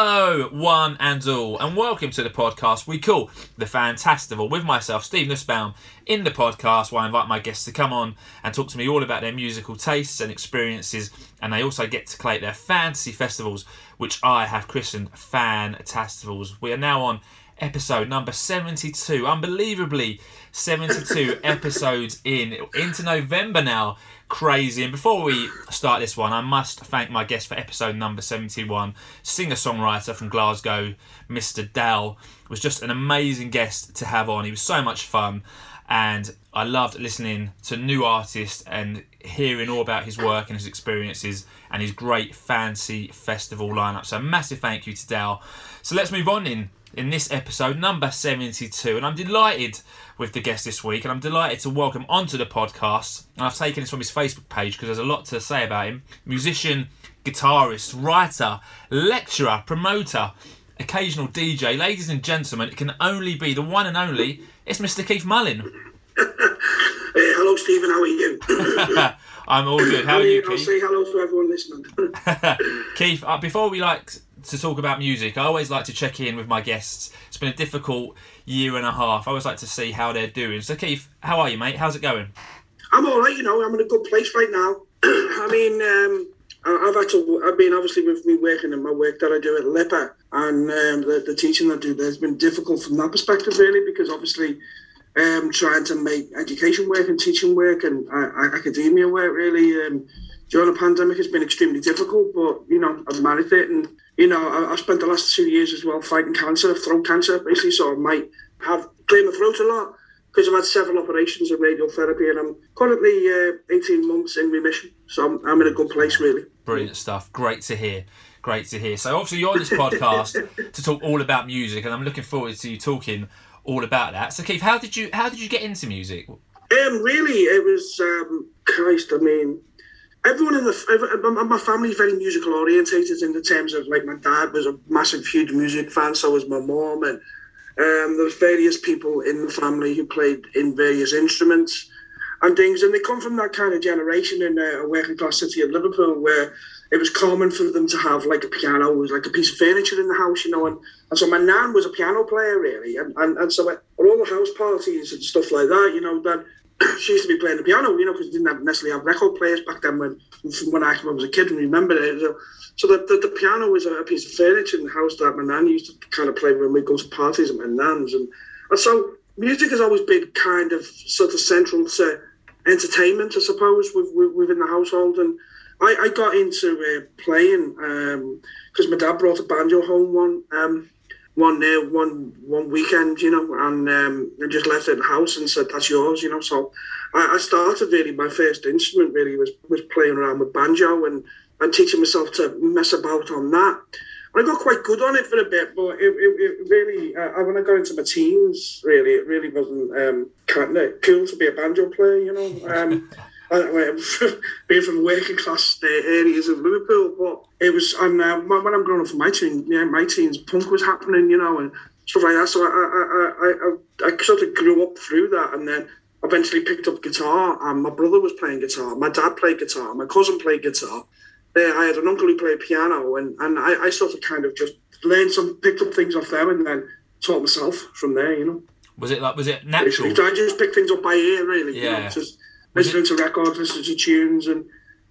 Hello, one and all, and welcome to the podcast we call The Fantastival with myself, Steve Nussbaum, in the podcast where I invite my guests to come on and talk to me all about their musical tastes and experiences, and they also get to collate their fantasy festivals, which I have christened Fantastivals. We are now on episode number 72, unbelievably 72 episodes in, into November now crazy. And before we start this one, I must thank my guest for episode number 71, singer songwriter from Glasgow, Mr. Dal. was just an amazing guest to have on. He was so much fun, and I loved listening to new artists and hearing all about his work and his experiences and his great fancy festival lineup. So, massive thank you to Dal. So, let's move on in in this episode number 72 and I'm delighted with the guest this week, and I'm delighted to welcome onto the podcast. And I've taken this from his Facebook page because there's a lot to say about him. Musician, guitarist, writer, lecturer, promoter, occasional DJ. Ladies and gentlemen, it can only be the one and only. It's Mr. Keith Mullin. hello, Stephen. How are you? I'm all good. How are you, Keith? I'll say hello to everyone listening. Keith, uh, before we like to talk about music, I always like to check in with my guests. It's been a difficult year and a half. I always like to see how they're doing. So, Keith, how are you, mate? How's it going? I'm all right. You know, I'm in a good place right now. I mean, um, I've had to. I've been obviously with me working in my work that I do at LIPA and um, the, the teaching I do there has been difficult from that perspective, really, because obviously um, trying to make education work and teaching work and uh, academia work really um, during the pandemic has been extremely difficult. But you know, I've managed it and you know, I, have spent the last two years as well fighting cancer, throat cancer, basically. So I might have cleared my throat a lot because I've had several operations of radiotherapy and I'm currently uh, 18 months in remission. So I'm, I'm in a good place, really. Brilliant stuff. Great to hear. Great to hear. So obviously you're on this podcast to talk all about music, and I'm looking forward to you talking all about that. So Keith, how did you how did you get into music? Um, really, it was um, Christ. I mean, everyone in the my family is very musical orientated in the terms of like my dad was a massive huge music fan so was my mom and um, there's various people in the family who played in various instruments and things and they come from that kind of generation in a working class city of liverpool where it was common for them to have like a piano was like a piece of furniture in the house you know and, and so my nan was a piano player really and, and, and so at all the house parties and stuff like that you know that she used to be playing the piano, you know, because didn't have necessarily have record players back then when when I was a kid and remember it. So, so the, the, the, piano was a piece of furniture in the house that my nan used to kind of play when we go to parties at my nan's. And, and so music has always been kind of sort of central to entertainment, I suppose, with, with, within the household. And I, I got into uh, playing because um, my dad brought a banjo home one. Um, one day, one one weekend, you know, and um, just left it in the house and said, "That's yours," you know. So I, I, started really. My first instrument really was was playing around with banjo and and teaching myself to mess about on that. I got quite good on it for a bit, but it, it, it really, uh, when I got into my teens, really, it really wasn't um, kind of cool to be a banjo player, you know. Um, being from working class areas of Liverpool, but it was. And uh, when I'm growing up for my teens, yeah, my teens, punk was happening, you know, and stuff like that. So I, I, I, I, I sort of grew up through that, and then eventually picked up guitar. And my brother was playing guitar, my dad played guitar, my cousin played guitar. I had an uncle who played piano, and and I, I sort of kind of just learned some, picked up things off them, and then taught myself from there, you know. Was it like was it natural? I just picked things up by ear, really. Yeah. You know, just listening to records, listening to tunes, and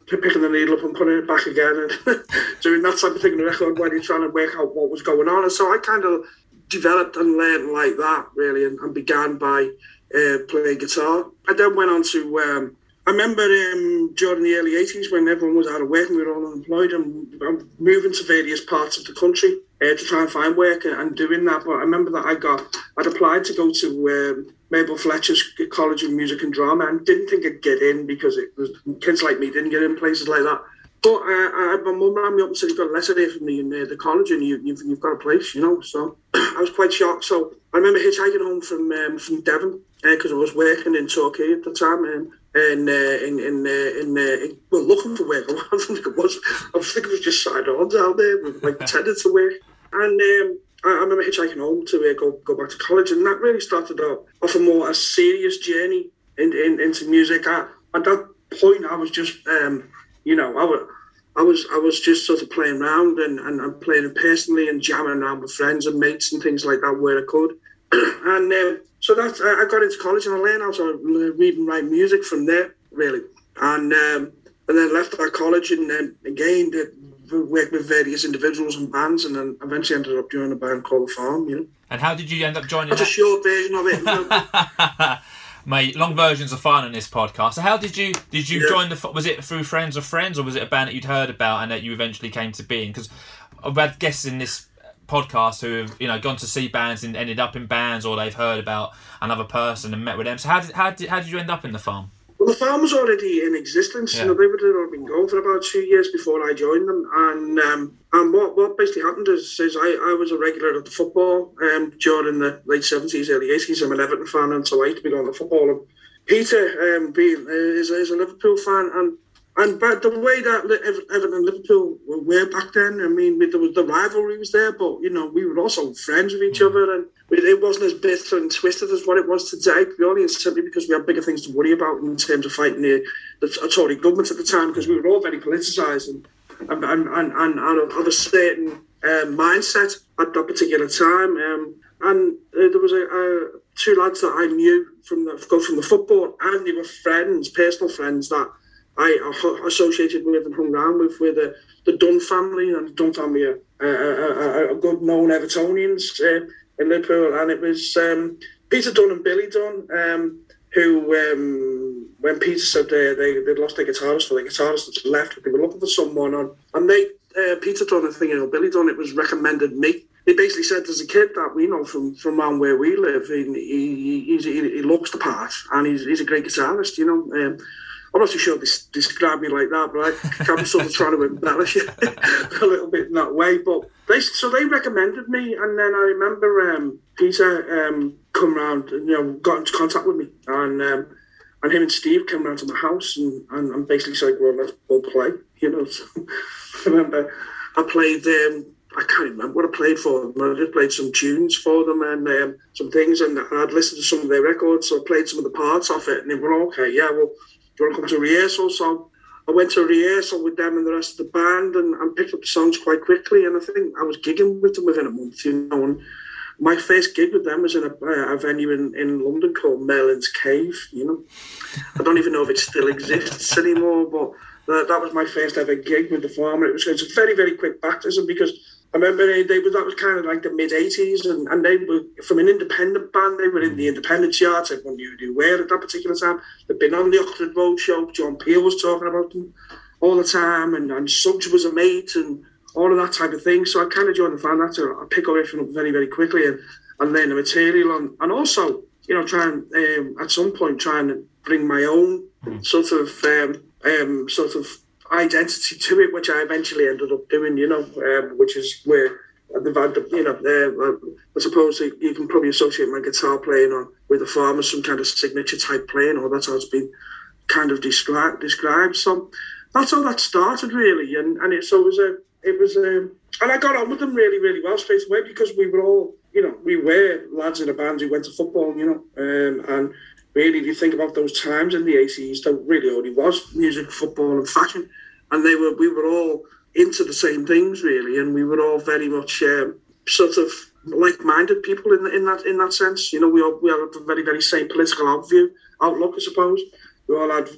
picking the needle up and putting it back again, and doing that type of thing in the record when you're trying to work out what was going on. And so I kind of developed and learned like that, really, and, and began by uh, playing guitar. I then went on to. Um, I remember um, during the early 80s when everyone was out of work and we were all unemployed and moving to various parts of the country uh, to try and find work and, and, doing that. But I remember that I got, I'd applied to go to um, Mabel Fletcher's College of Music and Drama and didn't think I'd get in because it was kids like me didn't get in places like that. But uh, I, my mum rang me up and said, You've got a letter here from the, uh, the college and you, you've, you've got a place, you know. So I was quite shocked. So I remember hitchhiking home from um, from Devon because uh, I was working in Torquay at the time. And, and uh, in in uh, in, uh, in, well looking for work. I don't think it was. I was thinking it was just side-ons out there, like pretending to work. And um, I, I remember hitchhiking home to uh, go go back to college, and that really started off, a more a serious journey in, in, into music. I, at that point, I was just, um, you know, I was. I was I was just sort of playing around and, and, and playing it personally and jamming around with friends and mates and things like that where I could. and um, so that's I got into college and I learned how to read and write music from there really. And um, and then left that college and then again did work with various individuals and bands and then eventually ended up joining a band called The Farm, you know. And how did you end up joining? That's that? a short version of it. You know? Mate, long versions are fine on this podcast. So how did you did you yeah. join the? Was it through friends of friends, or was it a band that you'd heard about and that you eventually came to be in? Because I've had guests in this podcast who have you know gone to see bands and ended up in bands, or they've heard about another person and met with them. So how did how did how did you end up in the farm? Well, the farm was already in existence. Yeah. You know, they would have been going for about two years before I joined them. And um, and what, what basically happened is, is I, I was a regular at the football um, during the late seventies, early eighties. I'm an Everton fan, and so I used to be going to football. And Peter um, being is, is a Liverpool fan, and and but the way that Everton and Liverpool were back then, I mean, there was the rivalry was there, but you know, we were also friends with each mm. other, and it wasn't as bitter and twisted as what it was today. Purely and simply because we had bigger things to worry about in terms of fighting the, the Tory government at the time, because we were all very politicised and and and, and, and of a certain um, mindset at that particular time. Um, and uh, there was a, a, two lads that I knew from the go from the football, and they were friends, personal friends that I associated with and hung around with were the, the Dunn family, and Dunn family are uh, a good known Evertonians uh, in Liverpool, and it was um, Peter Dunn and Billy Dunn um, who, um, when Peter said they, they they'd lost their guitarist, or their guitarist left, they were looking for someone on, and they uh, Peter Dunn, I think, know, Billy Dunn, it was recommended me. He basically said, "There's a kid that we know from from around where we live. He he, he, he looks the part, and he's, he's a great guitarist, you know." I'm not too sure this describe me like that, but I can be sort of trying to embellish it a little bit in that way. But they so they recommended me, and then I remember um, Peter um, come round, and, you know, got into contact with me, and um, and him and Steve came round to my house, and, and, and basically said, "Well, let's go play," you know. So I remember I played. Um, I can't remember what I played for them. I just played some tunes for them and um, some things, and I'd listened to some of their records, so I played some of the parts of it, and they were okay. Yeah, well, do you want to come to rehearsal? So I went to rehearsal with them and the rest of the band and, and picked up the songs quite quickly. And I think I was gigging with them within a month, you know. And my first gig with them was in a, a venue in, in London called Merlin's Cave, you know. I don't even know if it still exists anymore, but that, that was my first ever gig with the farmer. It was, it was a very, very quick baptism because I remember they, they that was kind of like the mid '80s, and, and they were from an independent band. They were in the mm. independent charts. Everyone knew who they were at that particular time. They'd been on the Oxford Road show. John Peel was talking about them all the time, and, and Suggs was a mate, and all of that type of thing. So I kind of joined the fan. That to I pick everything up very very quickly and, and learn the material, and, and also you know try and um, at some point trying to bring my own mm. sort of um, um, sort of identity to it, which I eventually ended up doing, you know, um, which is where the have you know, uh, I suppose you can probably associate my guitar playing on with the farmer, some kind of signature type playing, or that's how it's been kind of described. described. So that's how that started, really, and and it so was a it was a, and I got on with them really really well straight away because we were all you know we were lads in a band who went to football, you know, um, and really, if you think about those times in the 80s, there really only was music, football, and fashion. And they were, we were all into the same things, really. And we were all very much um, sort of like-minded people in, in that in that sense. You know, we all we had a very, very same political outlook, outlook, I suppose. We all had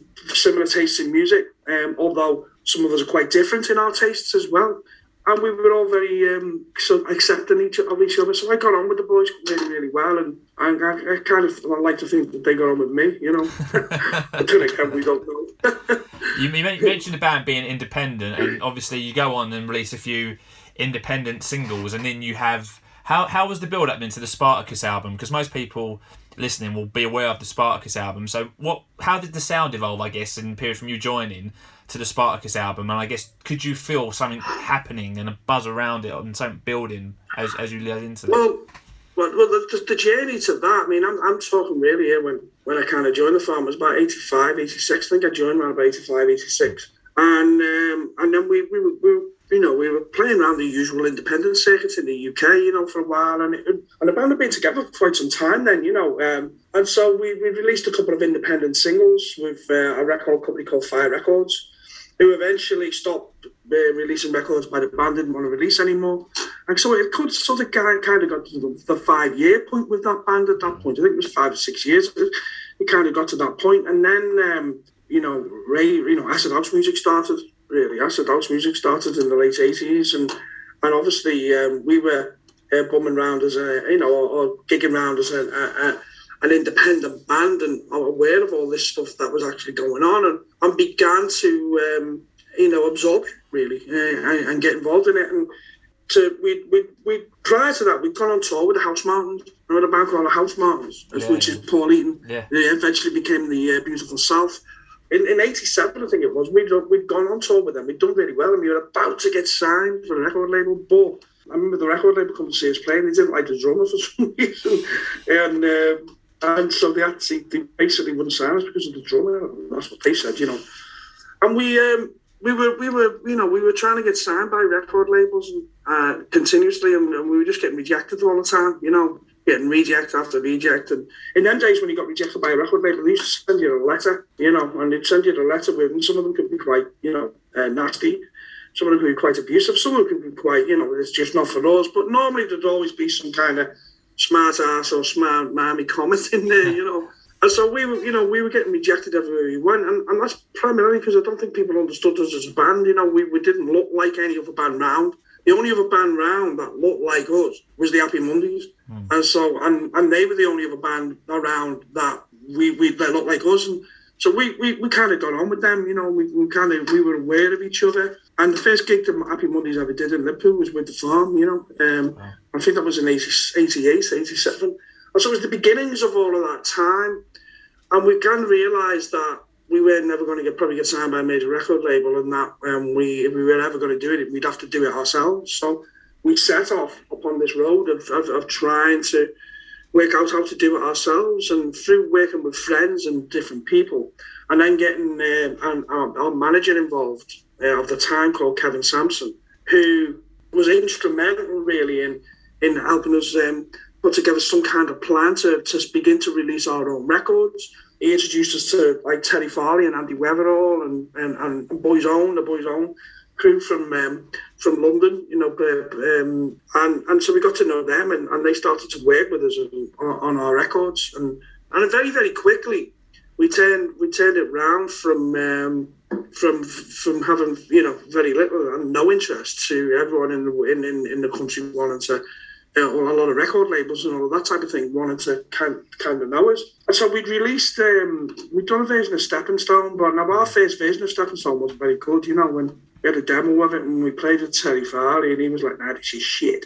similar tastes in music, um, although some of us are quite different in our tastes as well and we were all very um, so accepting each of each other. So I got on with the boys really, really well, and I, I, I kind of I like to think that they got on with me. You know, until again we don't know. you, you mentioned the band being independent, and obviously you go on and release a few independent singles, and then you have how how was the build up into the Spartacus album? Because most people listening will be aware of the Spartacus album. So what? How did the sound evolve? I guess in the period from you joining to the Spartacus album, and I guess could you feel something happening and a buzz around it and something building as, as you led into that? Well, well, well the, the, journey to that. I mean, I'm, I'm talking really here when when I kind of joined the farm was about 85, 86. I think I joined around about 85, 86, and um, and then we we, we you know, we were playing around the usual independent circuits in the UK, you know, for a while, and it, and the band had been together for quite some time then, you know, um, and so we, we released a couple of independent singles with uh, a record company called Fire Records, who eventually stopped uh, releasing records by the band, didn't want to release anymore. And so it could sort of kind of got to the, the five year point with that band at that point. I think it was five or six years. It kind of got to that point, and then um, you know, Ray, you know, acid house music started. Really, acid house music started in the late eighties, and and obviously um, we were uh, bumming around as a you know, or, or gigging around as a, a, a an independent band and I'm aware of all this stuff that was actually going on and, and began to um, you know absorb it really uh, and, and, get involved in it. And to we we we prior to that we'd gone on tour with the House Housemartins I had a band called the Housemartins yeah, which yeah. is Paul Heaton. Yeah. they eventually became the uh, Beautiful South. In, in 87 I think it was we'd, we'd gone on tour with them. We'd done really well and we were about to get signed for a record label but I remember the record label come to see us playing. They didn't like the drummer for some reason, and um, and so they they basically wouldn't sign us because of the drummer. That's what they said, you know. And we um, we were we were you know we were trying to get signed by record labels and, uh, continuously, and, and, we were just getting rejected all the time, you know, getting reject after reject. And in them days when you got rejected by a record label, they used to send you a letter, you know, and they'd send you a letter with, and some of them could be quite you know uh, nasty. Some of them could be quite abusive. Some of them could be quite, you know, it's just not for us. But normally there'd always be some kind of smart ass or smart mammy comment in there, you know. And so we were, you know, we were getting rejected everywhere we went, and, and that's primarily because I don't think people understood us as a band. You know, we, we didn't look like any other band round. The only other band round that looked like us was the Happy Mondays, mm. and so and and they were the only other band around that we we that looked like us, and so we we, we kind of got on with them. You know, we, we kind of we were aware of each other. And the first gig that Happy Mondays ever did in Liverpool was with the farm, you know. Um, wow. I think that was in 80, 88, 87. And so it was the beginnings of all of that time. And we kind of realised that we were never going to get probably get signed by a major record label and that um, we if we were ever going to do it, we'd have to do it ourselves. So we set off upon this road of, of, of trying to work out how to do it ourselves and through working with friends and different people and then getting uh, our, our manager involved uh, of the time called Kevin Sampson, who was instrumental really in in helping us um, put together some kind of plan to, to begin to release our own records. He introduced us to like Terry Farley and Andy Weatherall and, and, and Boys Own, the Boys Own crew from um, from London, you know, um, and and so we got to know them, and, and they started to work with us on, on our records, and and very very quickly we turned we turned it round from um, from from having you know very little and no interest to everyone in the in, in, in the country wanting to uh, a lot of record labels and all of that type of thing wanted to kind, kind of know us. And so we'd released, um, we'd done a version of Stepping Stone, but now our first version of Stepping Stone was very good, you know, when we had a demo of it and we played it to Terry Farley and he was like, nah, this is shit.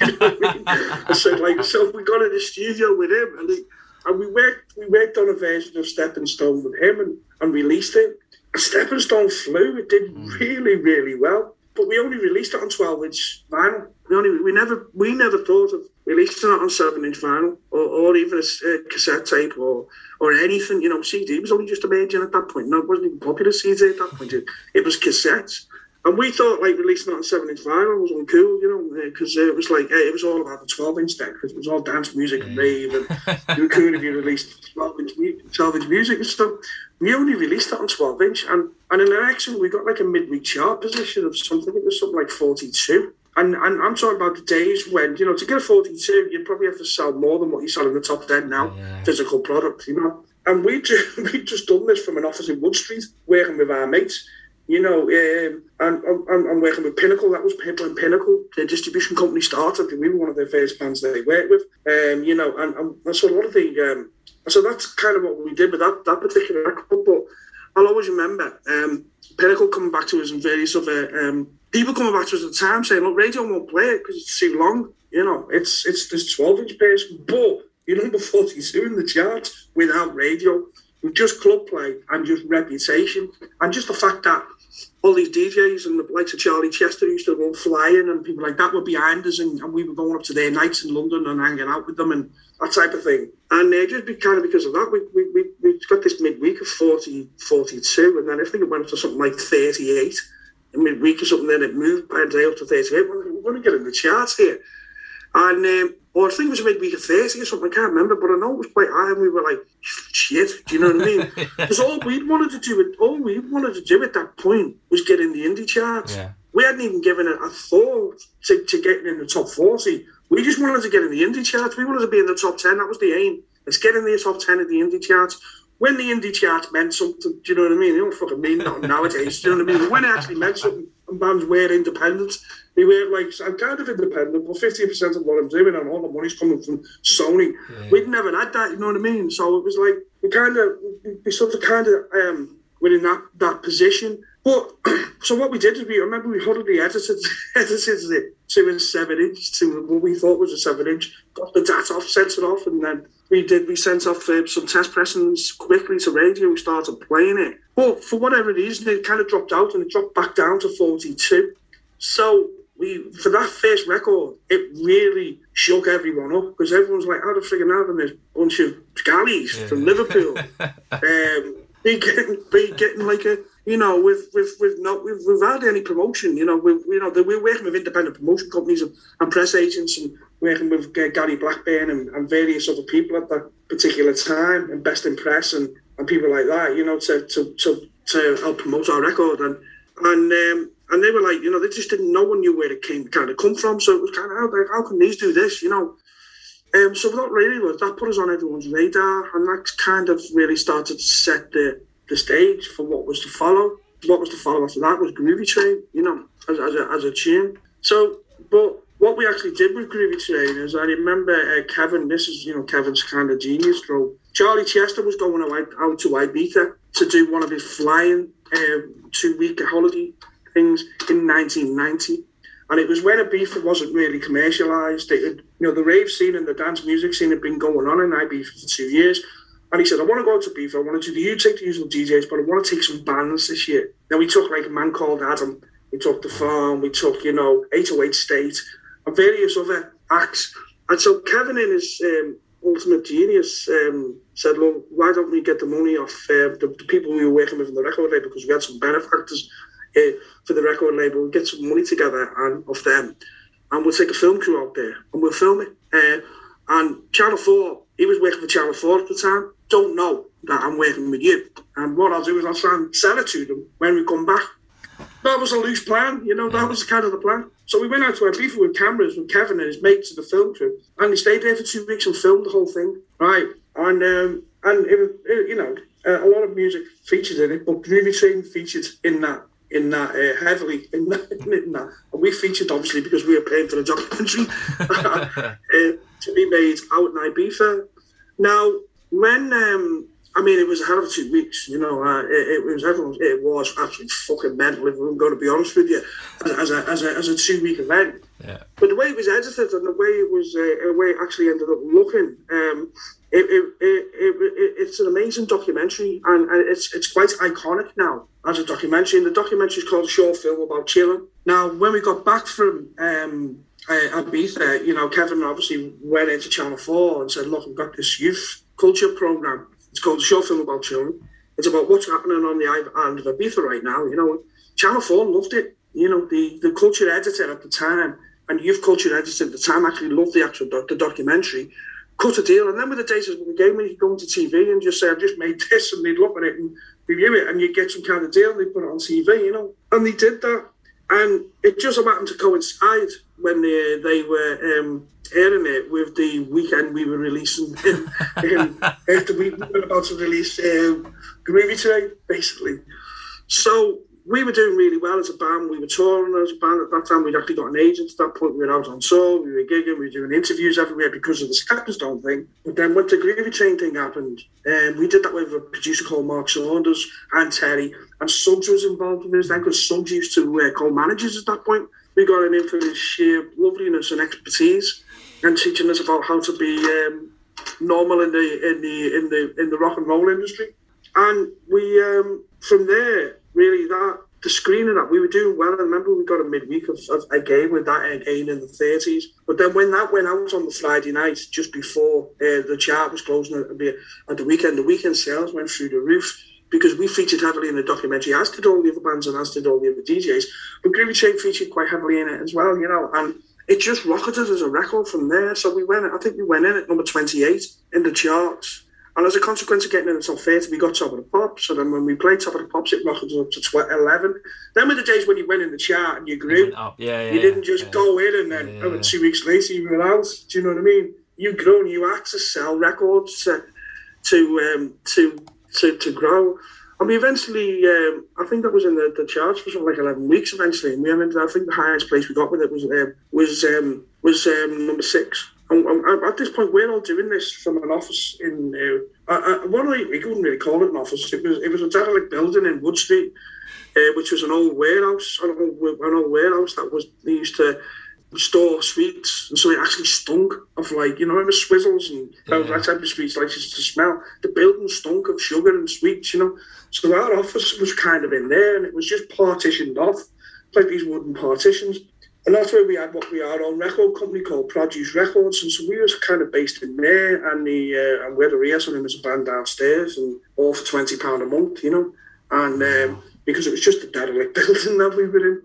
you know I, mean? Said, like, so we got in the studio with him and, he, and we worked we worked on a version of Stepping Stone with him and, and released it. Stepping Stone flew. It did mm. really, really well. But we only released it on 12 inch vinyl. We only we never we never thought of releasing it on seven inch vinyl or, or even a, a, cassette tape or or anything. You know, CD was only just emerging at that point. No, it wasn't even popular CD at that point. It, it was cassettes. And we thought like releasing it on seven inch vinyl was uncool, you know, because uh, it was like it was all about the twelve inch then, because it was all dance music and rave, and you were cool if you released twelve inch, 12 inch music and stuff. We only released that on twelve inch, and and in the election we got like a midweek chart position of something. It was something like forty two. And, and I'm talking about the days when, you know, to get a 42, you'd probably have to sell more than what you sell in the top 10 now, yeah. physical product, you know. And we just, we just done this from an office in Wood Street, working with our mates you know, um, and I'm, I'm, working with Pinnacle. That was Pinnacle, the distribution company, started. We were one of the first bands that they worked with. Um, you know, and, and so a lot of the, um, so that's kind of what we did with that that particular record. But I'll always remember um, Pinnacle coming back to us and various other um, people coming back to us at the time saying, "Look, radio won't play it because it's too long." You know, it's it's this 12 inch bass, but you're number 42 in the charts without radio with just club play and just reputation and just the fact that all these DJs and the likes of Charlie Chester used to go flying and people like that were behind us and, and we were going up to their nights in London and hanging out with them and that type of thing. And uh, just be, kind of because of that, we, we, we, we got this midweek of 40, 42 and then I think it went up to something like 38 in midweek or something, then it moved by a day up to 38. We're, going to get in the charts here. And um, or I think it was midweek of 30 or something, I can't remember, but I know it was quite high and we were like, shit, do you know what I mean? Because all we wanted to do it, all we wanted to do at that point was get in the indie charts. Yeah. We hadn't even given it a thought to, to getting in the top 40. We just wanted to get in the indie charts. We wanted to be in the top 10. That was the aim. Let's get in the top 10 of the indie charts. When the indie charts meant something, do you know what I mean? They don't fucking mean nothing nowadays. Do you know what I mean? When it actually meant something, and bands were independent, They were like, I'm kind of independent, but 50% of what I'm doing and all the money's coming from Sony. Yeah. We'd never had that, you know what I mean? So it was like, we kind of, we sort of kind of, um, were in that, that position. But, so what we did is we, remember we hurriedly edited, edited it to a seven inch, to what we thought was a seven inch, got the data off, sent it off, and then we did, we sent off uh, some test pressings quickly to radio, we started playing it. But for whatever reason, it kind of dropped out and it dropped back down to 42. So we for that first record, it really shook everyone up because everyone's like, "How the friggin' hell this bunch of galleys Yeah. from Liverpool um, be getting be getting like a you know with with with not without any promotion? You know, we you know we're working with independent promotion companies and, press agents and working with Gary Blackburn and, and various other people at that particular time and Best in Press and, and people like that. You know, to to to, to help promote our record and and um, and they were like, you know, they just didn't. No one knew where it came kind of come from. So it was kind of like, how can these do this? You know. Um, so that really was that put us on everyone's radar, and that kind of really started to set the the stage for what was to follow. What was to follow after that was Groovy Train, you know, as, as, a, as a tune. So, but what we actually did with Groovy Train is I remember uh, Kevin, this is, you know, Kevin's kind of genius stroke. Charlie Chester was going out, out to Ibiza to do one of his flying uh, two week holiday things in 1990. And it was when Ibiza wasn't really commercialised. It had, you know, the rave scene and the dance music scene had been going on in Ibiza for two years. And he said, I want to go to Ibiza. I want to do the take the usual DJs, but I want to take some bands this year. Then we took like a man called Adam. We took The Farm. We took, you know, 808 State and various other acts. And so Kevin, in his um, ultimate genius, um, said, look, why don't we get the money off uh, the, the people we were working with in the record label because we had some benefactors uh, for the record label. We'll get some money together and off them, and we'll take a film crew out there and we'll film it. Uh, and Channel Four, he was working for Channel Four at the time. Don't know that I'm working with you. And what I'll do is I'll try and sell it to them when we come back. That was a loose plan, you know. That was kind of the plan. So we went out to Ibiza with cameras with Kevin and his mates to the film crew, and we stayed there for two weeks and filmed the whole thing. Right, and um, and it, it, you know uh, a lot of music featured in it, but Groovy Train featured in that in that uh, heavily in that, in that. And we featured obviously because we were paying for the documentary uh, to be made out in Ibiza. Now, when um, I mean, it was a hell of two weeks. You know, uh, it, it was everyone. It was absolutely fucking mental. If I'm going to be honest with you, as, as a as a, as a two week event. Yeah. But the way it was edited and the way it was, uh, the way it actually ended up looking, um, it, it, it, it, it, it's an amazing documentary, and, and it's it's quite iconic now as a documentary. And the documentary is called a short film about chilling. Now, when we got back from um, uh, Ibiza, you know, Kevin obviously went into Channel Four and said, "Look, I've got this youth culture program. It's called a short film about chilling. It's about what's happening on the island of Ibiza right now. You know, Channel Four loved it. You know, the the culture editor at the time and youth culture editor at the time actually loved the actual doc, the documentary. Cut a deal, and then with the days of the game, when you go into TV and just say, "I've just made this," and they'd look at it and review it, and you get some kind of deal, and they put it on TV, you know. And they did that, and it just happened to coincide when they, they were um, it with the weekend we were releasing. In, in, after we were about to release um, Groovy Train, basically. So we were doing really well as a band. We were touring as a band at that time. We'd actually got an agent at that point. We were out on tour. We were gigging. We were doing interviews everywhere because of the Stepping Stone thing. But then when the Groovy Train thing happened, um, we did that with a producer called Mark Saunders and Terry. And Suggs was involved in this then because Suggs used to uh, co-managers at that point. We got him in for his sheer loveliness and expertise and teaching us about how to be um, normal in the in the in the in the rock and roll industry. And we um, from there really that the screening that we were doing well. I remember we got a midweek of, of a game with that again in the thirties. But then when that went out on the Friday night, just before uh, the chart was closing at the, at the weekend, the weekend sales went through the roof. because we featured heavily in the documentary, as did all the other bands and as did all the other DJs. But Groovy Train featured quite heavily in it as well, you know, and it just rocketed as a record from there. So we went, I think we went in at number 28 in the charts. And as a consequence of getting in the top 30, we got top of the pops. So then when we played top of the pops, it rocketed up to 12, 11. Then were the days when you went in the chart and you grew. Up. Yeah, yeah, you didn't just yeah. go in and then Yeah, over yeah. two weeks later you were out. Do you know what I mean? You grew and you had to sell records to to um, to, to to grow. And we eventually, um, I think that was in the, the charts for something like eleven weeks. Eventually, and we ended. I think the highest place we got with it was um, was um, was um, number six. And, and at this point, we're all doing this from an office in uh, what I, we couldn't really call it an office. It was it was a derelict building in Wood Street, uh, which was an old warehouse, an old, an old warehouse that was they used to store sweets, and so it actually stunk of like you know, remember Swizzels and Yeah. that type of sweets like just to smell. The building stunk of sugar and sweets, you know. So our office was kind of in there, and it was just partitioned off, like these wooden partitions. And that's where we had what we are own record company called Produce Records, and so we was kind of based in there, and the uh, and we had a rehearsal room as a band downstairs, and all for twenty pound a month, you know, and um, because it was just a derelict building that we were in,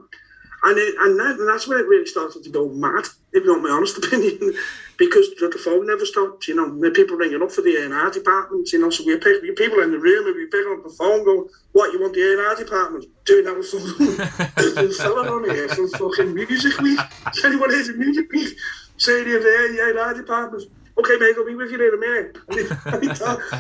and it, and, that, and that's when it really started to go mad, if you want my honest opinion, because the, the phone never stopped, you know, people ringing up for the A&R department, you know, so we were pick, people in the room, and we picking up the phone going, what, you want the A&R department? Doing that with some someone on here, some fucking music week. Is anyone here to music week? Saying you're there, the A&R department. Okay, mate, I'll be with you in a minute. And he, and he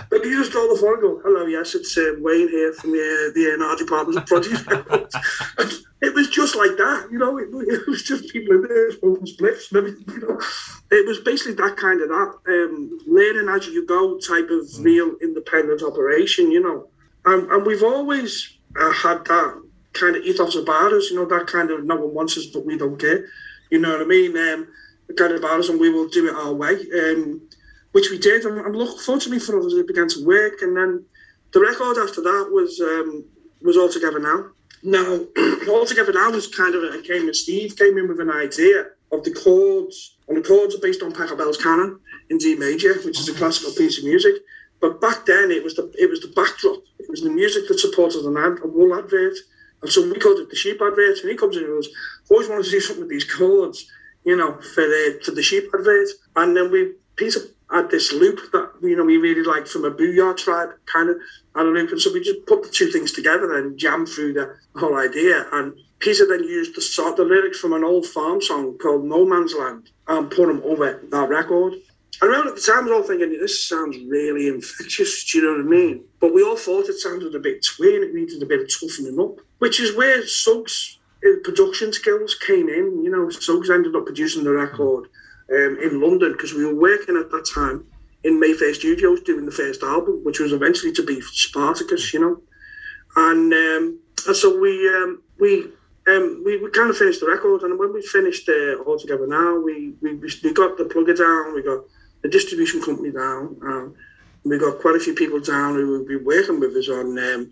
but he just told the phone, and go, hello, yes, it's um, Wayne here from the, uh, the A&R department of Produce And it was just like that, you know, it, it was just people in there smoking spliffs and everything, you know. It was basically that kind of that, um, learning as you go type of real independent operation, you know. And, and we've always uh, had that kind of ethos about us, you know, that kind of no one wants us, but we don't care. You know what I mean? Um, the kind of about us, and we will do it our way, um, which we did. And, and look, fortunately for us, it began to work. And then the record after that was um, was All Together Now. Now, All Together Now was kind of, it came with Steve, came in with an idea of the chords, and the chords are based on Pachelbel's Canon in D major, which is a classical piece of music. But back then, it was the it was the backdrop. It was the music that supported an ad, a wool advert. And so we called it the sheep advert. And he comes in and goes, "I've always wanted to do something with these chords, you know, for the for the sheep advert." And then we Peter had this loop that you know we really liked from a Boo-Yaa T.R.I.B.E. kind of had a loop, and so we just put the two things together and jammed through the whole idea. And Peter then used the sort the lyrics from an old farm song called "No Man's Land" and put them over that record. I remember at the time I was all thinking, this sounds really infectious, do you know what I mean? But we all thought it sounded a bit twin, it needed a bit of toughening up, which is where Suggs' production skills came in. You know, Suggs ended up producing the record um, in London because we were working at that time in Mayfair Studios doing the first album, which was eventually to be Spartacus, you know. And, um, and so we um, we um, we, we kind of finished the record, and when we finished uh, all together now, we, we we got the plugger down, we got the distribution company down, um, we got quite a few people down who would be working with us on um,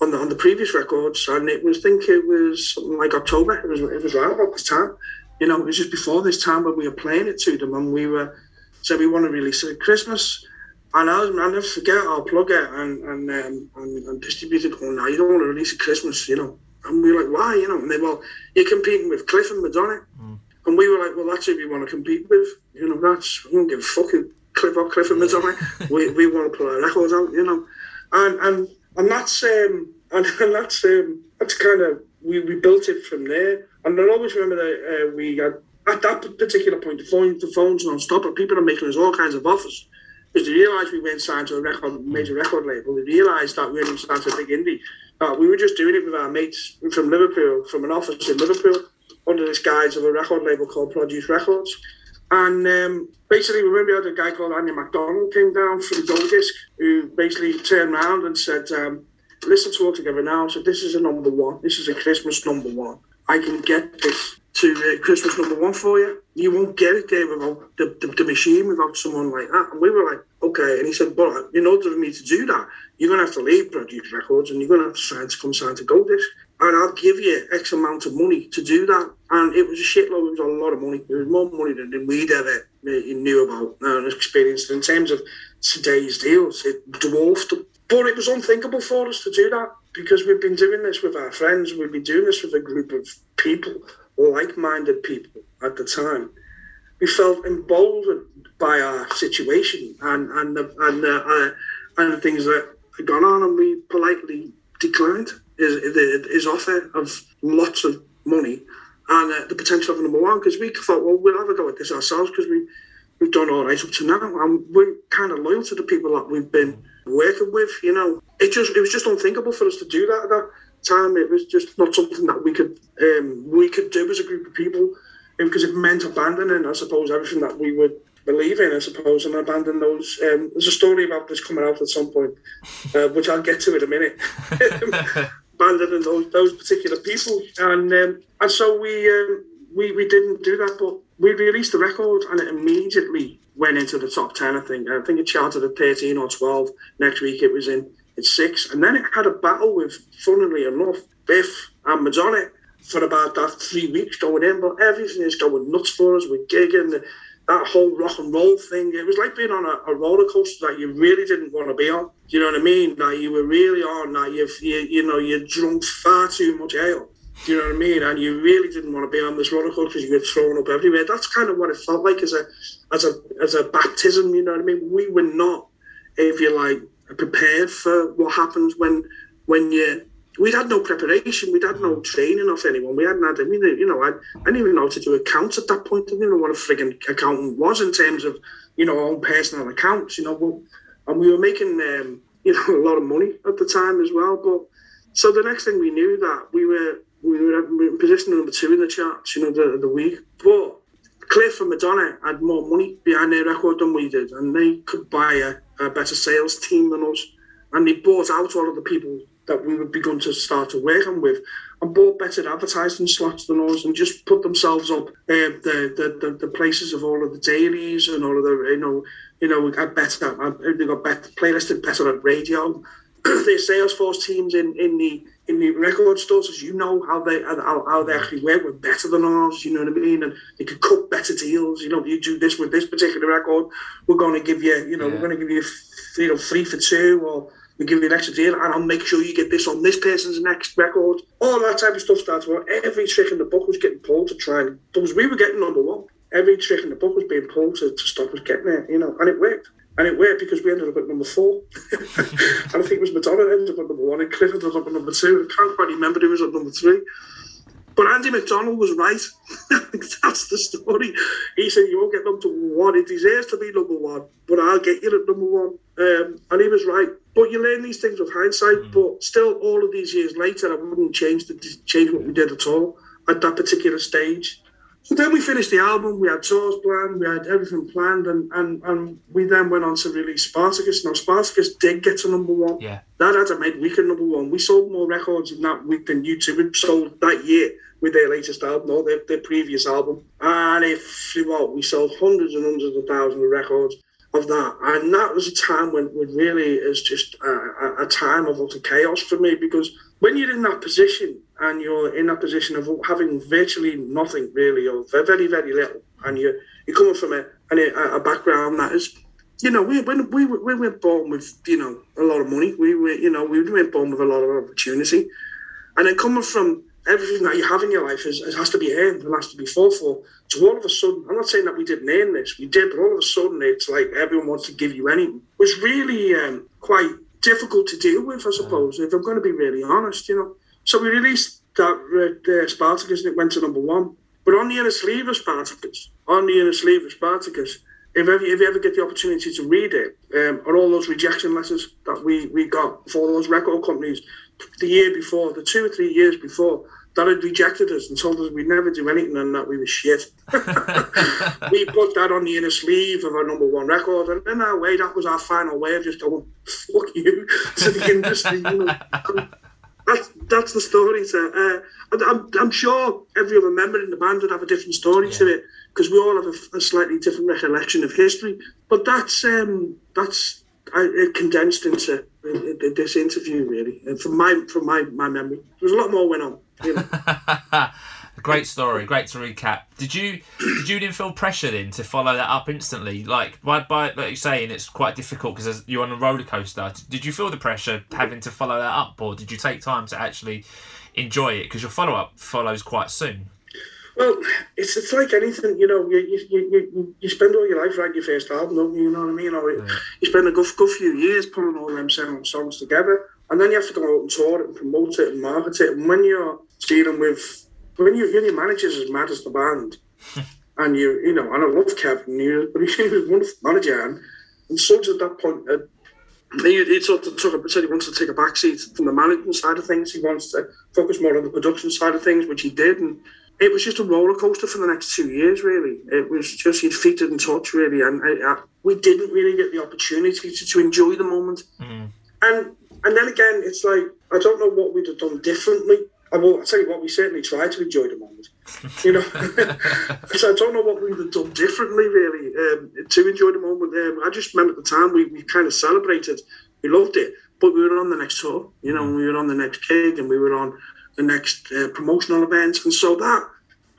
on the on the previous records, and it was I think it was something like October. It was it was around about this time, you know, it was just before this time when we were playing it to them, and we were said we want to release it at Christmas. And I was, I'll never forget our plugger and and, um, and and distributor going, "No, you don't want to release at Christmas," you know. And we were like, "Why?" You know, and they well, you're competing with Cliff and Madonna, and we were like, "Well, that's who we want to compete with." You know, that's we don't give a fuck who Cliff or Cliff and Madonna. we we want to put our records out, you know, and and and that's um and, and that's um that's kind of we, we built it from there. And I always remember that uh, we had at that particular point the phone the phones non-stop and people are making us all kinds of offers because they realised we weren't signed to a record major record label. They realised that we weren't signed to a big indie. That we were just doing it with our mates from Liverpool, from an office in Liverpool, under this guise of a record label called Produce Records. And um, basically, remember we had a guy called Andy McDonald came down from Go! Discs, who basically turned around and said, um, "Listen to All Together Now." So this is a number one. This is a Christmas number one. I can get this to uh, Christmas number one for you. You won't get it there without the, the, the machine, without someone like that. And we were like, okay. And he said, but in order for me to do that, you're going to have to leave Produce Records and you're going to have to sign to come sign to Go! Discs. And I'll give you X amount of money to do that. And it was a shitload, it was a lot of money. It was more money than, we'd ever uh, knew about uh, and experienced. In terms of today's deals, it dwarfed them. but it was unthinkable for us to do that because we've been doing this with our friends. We've been doing this with a group of people, like-minded people at the time. We felt emboldened by our situation and and the, and the, uh, and the things that had gone on, and we politely declined his, his offer of lots of money and uh, the potential of number one because we thought, well, we'll have a go at this ourselves because we we've done all right up to now, and we're kind of loyal to the people that we've been working with. You know, it just it was just unthinkable for us to do that at that time. It was just not something that we could um, we could do as a group of people because it meant abandoning, I suppose, everything that we would believe in, I suppose, and abandon those. Um, there's a story about this coming out at some point, uh, which I'll get to in a minute. abandoning those those particular people, and um, and so we um, we we didn't do that, but we released the record, and it immediately went into the top ten. I think I think it charted at thirteen or twelve. Next week it was in at six, and then it had a battle with, funnily enough, Cliff and Madonna for about that three weeks going in. But everything is going nuts for us. We're gigging that whole rock and roll thing. It was like being on a, a, roller coaster that you really didn't want to be on. You know what I mean? Like you were really on. Like you, you, you know, you drunk far too much ale. Do you know what I mean? And you really didn't want to be on this roller coaster because you were thrown up everywhere. That's kind of what it felt like as a, as a, as a baptism. You know what I mean? We were not, if you like, prepared for what happens when, when you we'd had no preparation. We'd had no mm. training of anyone. We hadn't had, any, you know, I, I didn't even know how to do accounts at that point. I didn't know what a frigging accountant was in terms of, you know, own personal accounts, you know. and we were making, um, you know, a lot of money at the time as well. But so the next thing we knew that we were, we were in position number two in the charts, you know, the, the week. But Cliff and Madonna had more money behind their record than we did, and they could buy a, a better sales team than us. And they bought out all of the people that we would begun to start to working with and bought better advertising slots than us and just put themselves up uh, the, the, the the places of all of the dailies and all of the you know you know we got better uh, they got better playlisted better at radio their Salesforce teams in in the in the record stores as you know how they how, how they actually work were better than ours you know what I mean and they could cut better deals you know you do this with this particular record we're going to give you you know yeah. we're going to give you you know three for two or we give you an extra deal, and I'll make sure you get this on this person's next record. All that type of stuff starts well. every trick in the book was getting pulled to try and because we were getting number one. Every trick in the book was being pulled to, to stop us getting there, you know, and it worked. And it worked because we ended up at number four. and I think it was Madonna ended up at number one, and Cliff ended up at number two. I can't quite remember who was at number three. But Andy McDonald was right. That's the story. He said, You won't get number one. It deserves to be number one, but I'll get you at number one. Um, and he was right. But you learn these things with hindsight. Mm. But still, all of these years later, I wouldn't change the, change what we did at all at that particular stage. So then we finished the album. We had tours planned. We had everything planned, and and, and we then went on to release Spartacus. Now Spartacus did get to number one. Yeah, that had a midweek at number one. We sold more records in that week than U2 had sold that year with their latest album or their, their previous album. And if well, we sold hundreds and hundreds of thousands of records of that. And that was a time when, when really is just a, a, time of utter chaos for me because when you're in that position and you're in a position of having virtually nothing really or very, very little, and you're, you're coming from a, a, a background that is you know, we when we, we were born with you know a lot of money. We were you know we were born with a lot of opportunity, and then coming from everything that you have in your life is, has to be earned and has to be fought for. So all of a sudden, I'm not saying that we didn't earn this, we did, but all of a sudden it's like everyone wants to give you anything. It was really um, quite difficult to deal with, I suppose, if I'm going to be really honest, you know. So we released that uh, Spartacus and it went to number one. But on the inner sleeve of Spartacus, on the inner sleeve of Spartacus, if, ever, if you ever get the opportunity to read it, um, are all those rejection letters that we, we got for those record companies the year before, the two or three years before, that had rejected us and told us we'd never do anything and that we were shit. we put that on the inner sleeve of our number one record, and in our way, that was our final way of just going, fuck you to the industry. You know? That's, that's the story. To, uh, I'm, I'm sure every other member in the band would have a different story yeah. to it because we all have a, a, slightly different recollection of history. But that's um, that's I, it condensed into this interview really, and from my from my, my memory, there was a lot more went on. You know? great story. Great to recap. Did you did you then feel pressured in to follow that up instantly? Like by by like you're saying, it's quite difficult because you're on a roller coaster. Did you feel the pressure having to follow that up, or did you take time to actually enjoy it? Because your follow up follows quite soon. Well, it's it's like anything, you know. You you, you, you spend all your life writing your first album, don't you? You know what I mean? Or yeah. you spend a good, good few years putting all them seven songs together, and then you have to go out and tour it and promote it and market it. And when you're dealing with when you when your manager's as mad as the band, and you you know, and I love Kevin, you, but he's a wonderful manager, and, and Suggs at that point. Uh, he, he sort of took a, said he wants to take a backseat from the management side of things. He wants to focus more on the production side of things, which he did, and it was just a roller coaster for the next two years. Really, it was just your feet didn't touch really, and I, I, we didn't really get the opportunity to, to enjoy the moment. Mm. And and then again, it's like I don't know what we'd have done differently. I will I'll tell you what, we certainly tried to enjoy the moment. You know, so I don't know what we would have done differently, really, um, to enjoy the moment. Um, I just remember at the time we, we kind of celebrated, we loved it, but we were on the next tour, you know, mm. we were on the next gig and we were on the next uh, promotional event. And so that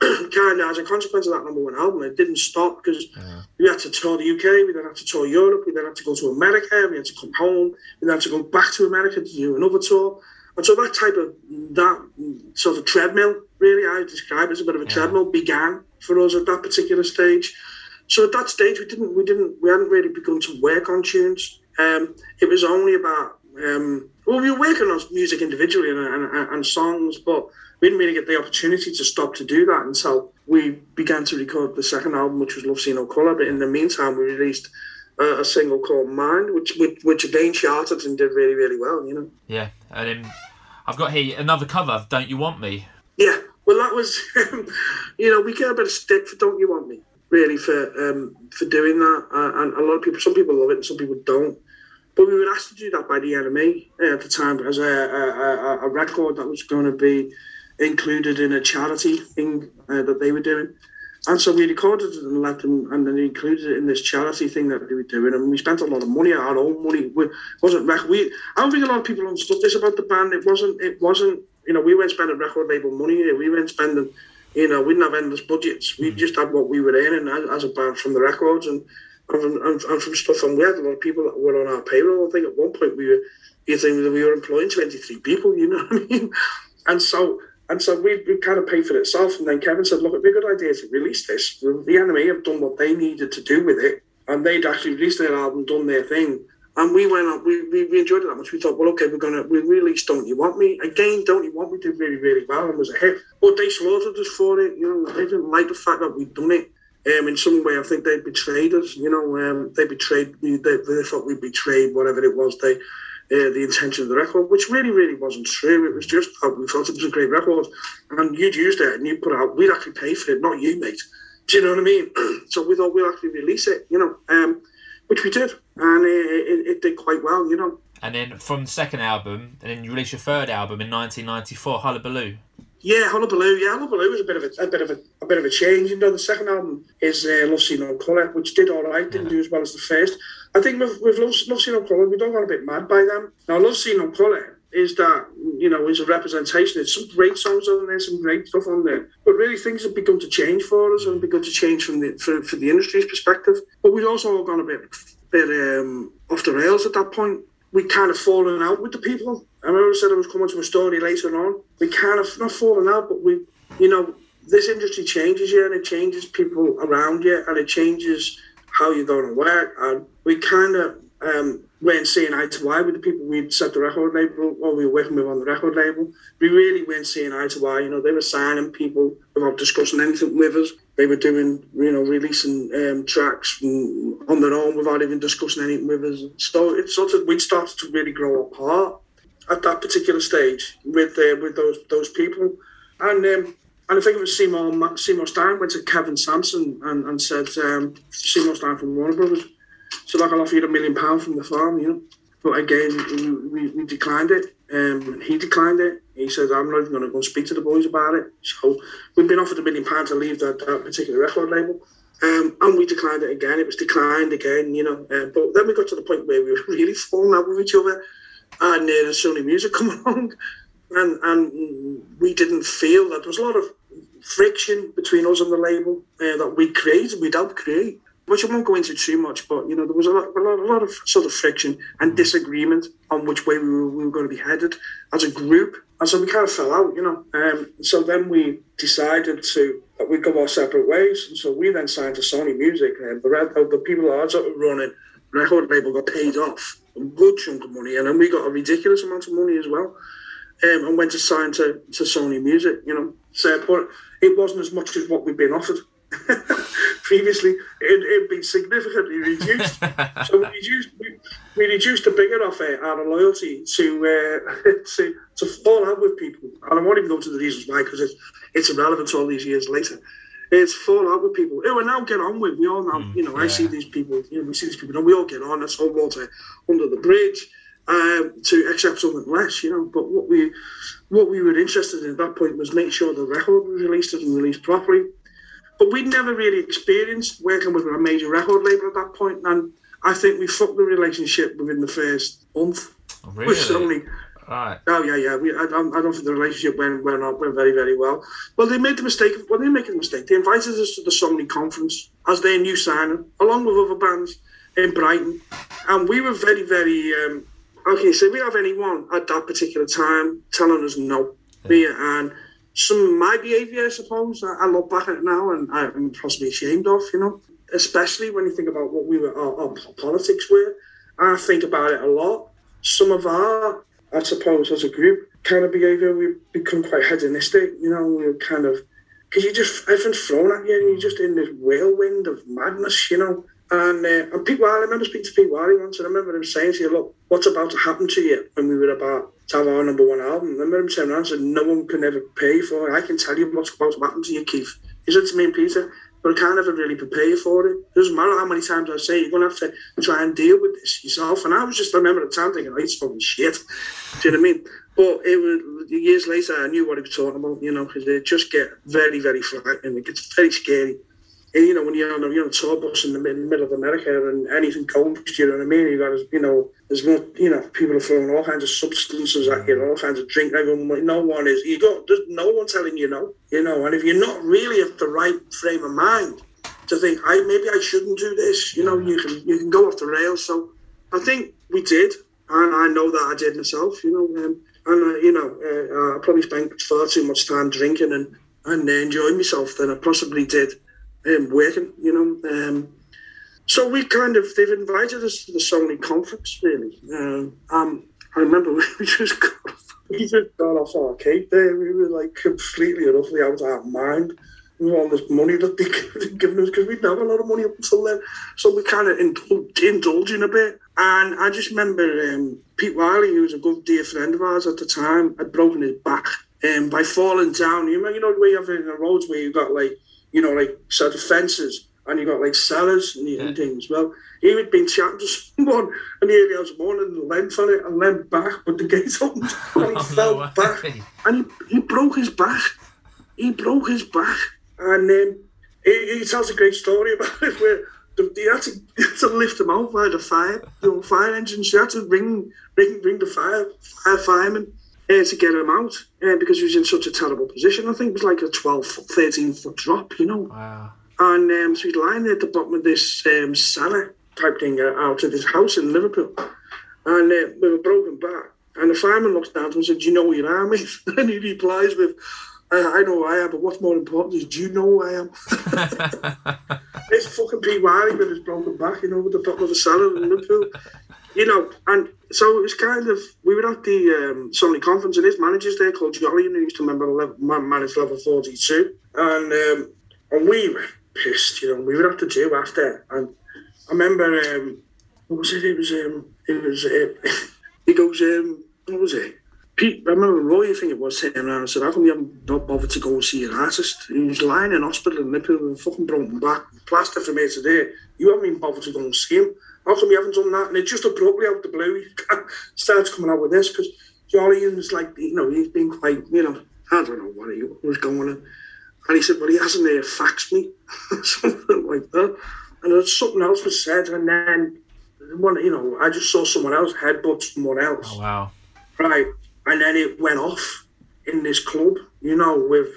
kind of, as a consequence of that number one album, it didn't stop because yeah. we had to tour the UK, we then had to tour Europe, we then had to go to America, we had to come home, we then had to go back to America to do another tour. And so that type of, that sort of treadmill, really, I describe as a bit of a yeah. treadmill, began for us at that particular stage. So at that stage, we didn't, we didn't, we hadn't really begun to work on tunes. Um, it was only about um, well, we were working on music individually and, and, and, songs, but we didn't really get the opportunity to stop to do that until we began to record the second album, which was Love See No Colour. But in the meantime, we released uh, a single called Mind, which, which, which again charted and did really, really well, you know. Yeah, and um, I've got here another cover, of Don't You Want Me? Yeah, well, that was, you know, we get a bit of stick for Don't You Want Me, really, for um, for doing that. Uh, and a lot of people, some people love it and some people don't. But we were asked to do that by the NME uh, at the time as a, a, a, record that was going to be included in a charity thing uh, that they were doing. And so we recorded it and let them, and then included it in this charity thing that they were doing. And we spent a lot of money, our own money. We wasn't rec- we. I don't think a lot of people understood this about the band. It wasn't. It wasn't. You know, we weren't spending record label money. We weren't spending. You know, we didn't have endless budgets. We mm. just had what we were earning as, as a band from the records, and and from, and, and from stuff. And we had a lot of people that were on our payroll. I think at one point we were, you think that we were employing 23 people, you know what I mean? And so, and so we, we kind of paid for it itself. And then Kevin said, look, it'd be a good idea to release this. The NME have done what they needed to do with it. And they'd actually released their album, done their thing. And we went up, we, we, we enjoyed it that much. We thought, well, okay, we're going to, we released Don't You Want Me. Again, Don't You Want Me did really, really well and was a hit. But they slaughtered us for it. You know, they didn't like the fact that we'd done it. Um, in some way, I think they betrayed us. You know, um, they betrayed. They, they thought we betrayed whatever it was. They, uh, the intention of the record, which really, really wasn't true. It was just we thought it was a great record, and you'd used it and you put it out. We'd actually pay for it, not you, mate. Do you know what I mean? so we thought we'd actually release it. You know, um, which we did, and it, it, it did quite well. You know. And then from the second album, and then you released your third album in 1994, Hullabaloo. Yeah, Hullabaloo. Yeah, Hullabaloo was a bit of a, a bit of a, a bit of a change. You know, the second album is uh, Love See No Colour, which did all right, didn't yeah. do as well as the first. I think with Love, Love See No Colour, we don't got a bit mad by them. Now, Love See No Colour is that you know is a representation. It's some great songs on there, some great stuff on there. But really, things have begun to change for us and begun to change from the for, for the industry's perspective. But we've also all gone a bit bit um, off the rails at that point. We kind of fallen out with the people I remember I said I was coming to a story later on. We kind of not fallen out, but we, you know, this industry changes you and it changes people around you and it changes how you're going to work. And we kind of um, weren't seeing eye to eye with the people we'd set the record label or we were working with on the record label. We really weren't seeing eye to eye. You know, they were signing people without discussing anything with us. They were doing, you know, releasing um, tracks on their own without even discussing anything with us. So it sort of, we'd started to really grow apart at that particular stage with uh, with those those people, and um, and I think it was Seymour Seymour Stein went to Kevin Sampson and, and said um, Seymour Stein from Warner Brothers, so like I'll offer you a million pound from the farm, you know. But again, we, we declined it. Um, he declined it. He said, I'm not even going to go speak to the boys about it. So we've been offered a million pounds to leave that, that particular record label. Um, and we declined it again. It was declined again, you know. Uh, but then we got to the point where we were really falling out with each other and uh, Sony Music come along, and and we didn't feel that there was a lot of friction between us and the label uh, that we created, we'd helped create. Which I won't go into too much, but you know there was a lot, a lot, a lot of sort of friction and disagreement on which way we were, we were going to be headed as a group, and so we kind of fell out, you know. Um, so then we decided to that we'd go our separate ways, and so we then signed to Sony Music, and the, the people that are running record label got paid off a good chunk of money, and then we got a ridiculous amount of money as well, um, and went to sign to, to Sony Music, you know. So, but it wasn't as much as what we'd been offered. Previously, it had been significantly reduced. so we reduced, we, we reduced a bigger offer out of loyalty to uh, to to fall out with people. And I won't even go into the reasons why because it's it's irrelevant all these years later. It's fall out with people who we now get on with. We all know, mm, you know, yeah. I see these people, you know, we see these people, and we all get on. That's all water under the bridge. Um, to accept something less, you know. But what we what we were interested in at that point was make sure the record was released and released properly. But we'd never really experienced working with a major record label at that point. and I think we fucked the relationship within the first month. Oh, really? Sony. Right. Oh yeah, yeah. We, I, don't, I don't think the relationship went went, up, went very very well. Well, they made the mistake. Well, they made a mistake. They invited us to the Sony conference as their new signing, along with other bands in Brighton, and we were very very. Um, okay, so we have anyone at that particular time telling us no, yeah. and some of my behaviour, I suppose, I, look back at it now and I'm possibly ashamed of, you know, especially when you think about what we were, our, our politics were. I think about it a lot. Some of our, I suppose, as a group, kind of behaviour, we've become quite hedonistic, you know, we're kind of, because you just, everything's thrown at you and you're just in this whirlwind of madness, you know. And, uh, and Pete Wylie, I remember speaking to Pete Wylie once, and I remember him saying to you, look, what's about to happen to you when we were about to have our number one album? I remember him saying, and said, no one can ever pay for it. I can tell you what's about to happen to you, Keith. He said to me and Peter, but I can't ever really prepare for it. It doesn't matter how many times I say, you're going to have to try and deal with this yourself. And I was just, I remember at the time thinking, oh, he's fucking shit. Do you know what I mean? But it was years later, I knew what he was talking about, you know, because it just get very, very frightening. It gets very scary you know, when you're on a you're on tour bus in the middle of America and anything comes, you know what I mean? You got, you know, there's no, you know, people are throwing all kinds of substances at you, all kinds of drink. Everyone, no one is. You got, there's no one telling you no, you know. And if you're not really at the right frame of mind to think, I maybe I shouldn't do this, you know, you can you can go off the rails. So I think we did, and I know that I did myself, you know. Um, and uh, you know, uh, I probably spent far too much time drinking and and enjoying myself than I possibly did um, working, you know. Um, so we kind of they've invited us to the Sony conference really. Um, um, I remember we just got, we just got off our cake there. We were like completely and utterly out of our mind with all this money that they would given us because we'd have a lot of money up until then. So we kind of indulged, indulging a bit. And I just remember um, Pete Wylie, who was a good dear friend of ours at the time, had broken his back um, by falling down. You know, you know the way you have in the roads where you've got like you know, like sort of fences and you got like cellars and, yeah. things. Well, he had been chatting to someone and the early hours morning and leant on it and leant back, but the gate opened and he oh, fell no back and he, he broke his back. He broke his back and um, he, he tells a great story about it where they had to, they had to lift him out by the fire, you know, fire engines. They had to ring, ring, ring the fire, fire fireman uh, to get him out uh, because he was in such a terrible position. I think it was like a 12 foot, 13 foot drop, you know. Wow. And um, so he's lying there at the bottom of this um, cellar type thing uh, out of his house in Liverpool. And uh, with a broken back. And the fireman looks down to him and said, Do you know who you are, mate? And he replies with, I know who I am, but what's more important is, do you know who I am? it's fucking Pete Wylie with his broken back, you know, with the bottom of the cellar in Liverpool you know, and so it was kind of we were at the um, Sony conference, and his manager's there called Jolly, and he used to remember level, manage level forty two, and um, and we were pissed, you know. We were at the do after, and I remember um, what was it? It was um, it was uh, he goes um, what was it? Pete, I remember Roy, I think it was, sitting around and said, How come you haven't not bothered to go and see your artist? He was lying in hospital in Liverpool with a fucking broken back, plaster from here to there. You haven't even bothered to go and see him how come you haven't done that? And it just abruptly out the blue, he starts coming out with this because Jolly was like, you know, he's been quite, you know, I don't know what he was going on. And he said, well, he hasn't uh, faxed me, something like that. And something else was said, and then one, you know, I just saw someone else headbutt someone else. Oh, wow. Right. And then it went off in this club, you know, with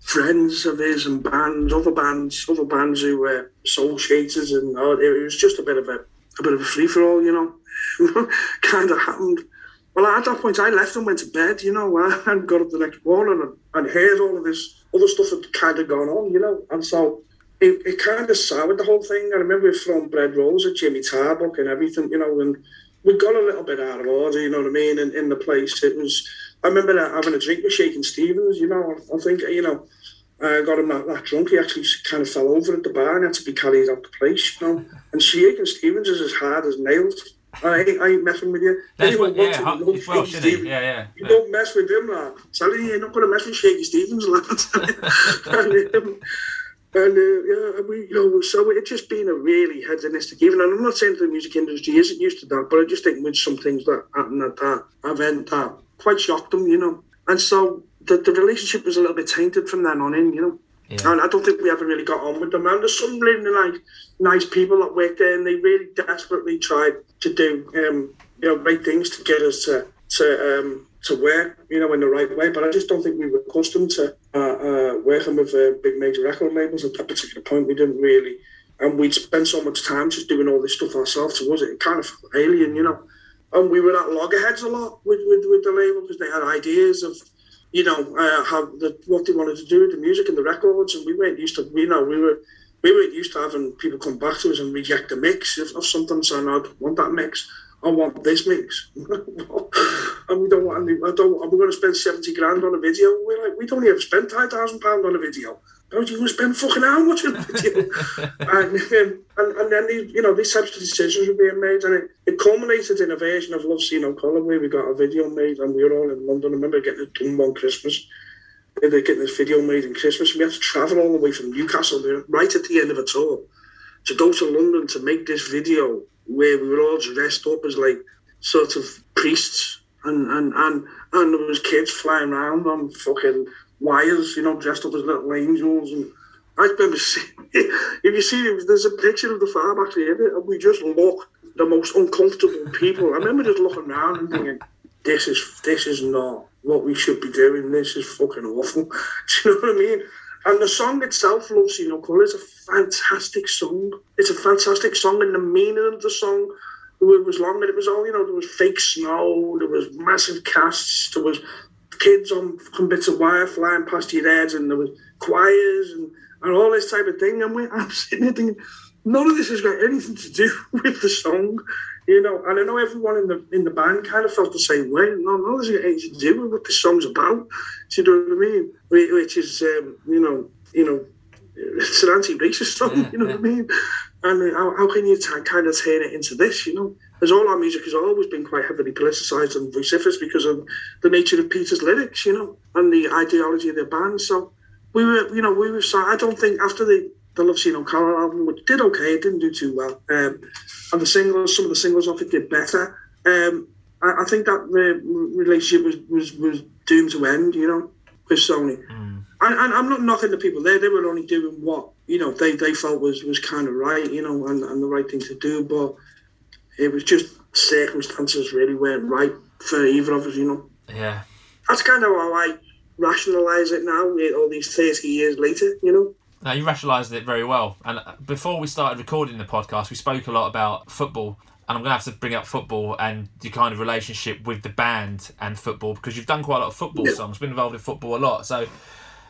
friends of his and bands, other bands, other bands who were associated, and oh, it was just a bit of a, a bit of a free for all, you know. kind of happened. Well, at that point, I left and went to bed, you know, and got up the next morning and, and heard all of this other stuff had kind of gone on, you know, and so it, it kind of soured the whole thing. I remember from bread rolls at Jimmy Tarbuck and everything, you know, and we got a little bit out of order, you know what I mean, in, in the place. It was, I remember having a drink with Shakin' Stevens, you know, I think, you know, I got him that, that drunk, he actually kind of fell over at the bar and had to be carried out the place, you know. And Shakin' Stevens is as hard as nails. I ain't, I ain't messing with you. That's what, yeah, hot, he's Welsh, isn't? Yeah, yeah. You yeah. don't mess with him, lad. Telling you, you're not going to mess with Shaky Stevens, lad. and, um, and uh, yeah, we, you know, so it's just been a really hedonistic even. And I'm not saying the music industry isn't used to that, but I just think with some things that happened at that event that quite shocked them, you know. And so the, the relationship was a little bit tainted from then on in, you know. Yeah. And I don't think we ever really got on with them. And there's some really nice, nice people that worked there, and they really desperately tried to do, um, you know, right things to get us to to um, to work, you know, in the right way. But I just don't think we were accustomed to uh, uh, working with uh, big major record labels at that particular point. We didn't really, and we'd spend so much time just doing all this stuff ourselves. So was it kind of alien, you know? And we were at loggerheads a lot with with, with the label because they had ideas of you know, uh, how the, what they wanted to do the music and the records, and we weren't used to, you know, we were we weren't used to having people come back to us and reject the mix of, of something, saying, I don't want that mix, I want this mix, and we don't want, any, I don't, we're going to spend seventy grand on a video. We're like, we don't even spend five thousand pound on a video. Don't you spend fucking how much on and, um, and, and then these, you know these types of decisions were being made, and it, it culminated in a version of Love See No Colour where we got a video made, and we were all in London. I remember getting it done one Christmas. They getting this video made in Christmas. And we had to travel all the way from Newcastle, right at the end of a tour, to go to London to make this video where we were all dressed up as like sort of priests, and and and and there was kids flying around on fucking wires, you know, dressed up as little angels. And I remember seeing, if you see, there's a picture of the farm actually in it, and we just look the most uncomfortable people. I remember just looking around and thinking, this is this is not what we should be doing. This is fucking awful. Do you know what I mean? And the song itself, Love See No Colour, is a fantastic song. It's a fantastic song, and the meaning of the song it was long and it was all, you know, there was fake snow, there was massive casts, there was kids on fucking bits of wire flying past your heads, and there was choirs and, and all this type of thing. And we, I'm sitting there thinking, none of this has got anything to do with the song, you know. And I know everyone in the in the band kind of felt the same way. No, none of this has got anything to do with what the song's about. Do you know what I mean? Which is, um, you know, you know, it's an anti-racist song. Yeah, you know yeah. what I mean? And how, how can you t- kind of turn it into this? You know, as all our music has always been quite heavily politicised and vociferous because of the nature of Peter's lyrics, you know, and the ideology of the band. So we were, you know, we were. So I don't think after the the Love See No Colour album, which did okay, it didn't do too well, um, and the singles, some of the singles off it did better. Um, I, I, think that the relationship was, was was doomed to end, you know, with Sony. Mm. And, and I'm not knocking the people there; they were only doing what you know they, they felt was was kind of right, you know, and, and the right thing to do, but it was just circumstances really weren't right for either of us, you know. Yeah. That's kind of how I rationalise it now, all these 30 years later, you know. Now, you rationalised it very well. And uh, before we started recording the podcast, we spoke a lot about football. And I'm going to have to bring up football and your kind of relationship with the band and football because you've done quite a lot of football yeah. songs, been involved in football a lot. So,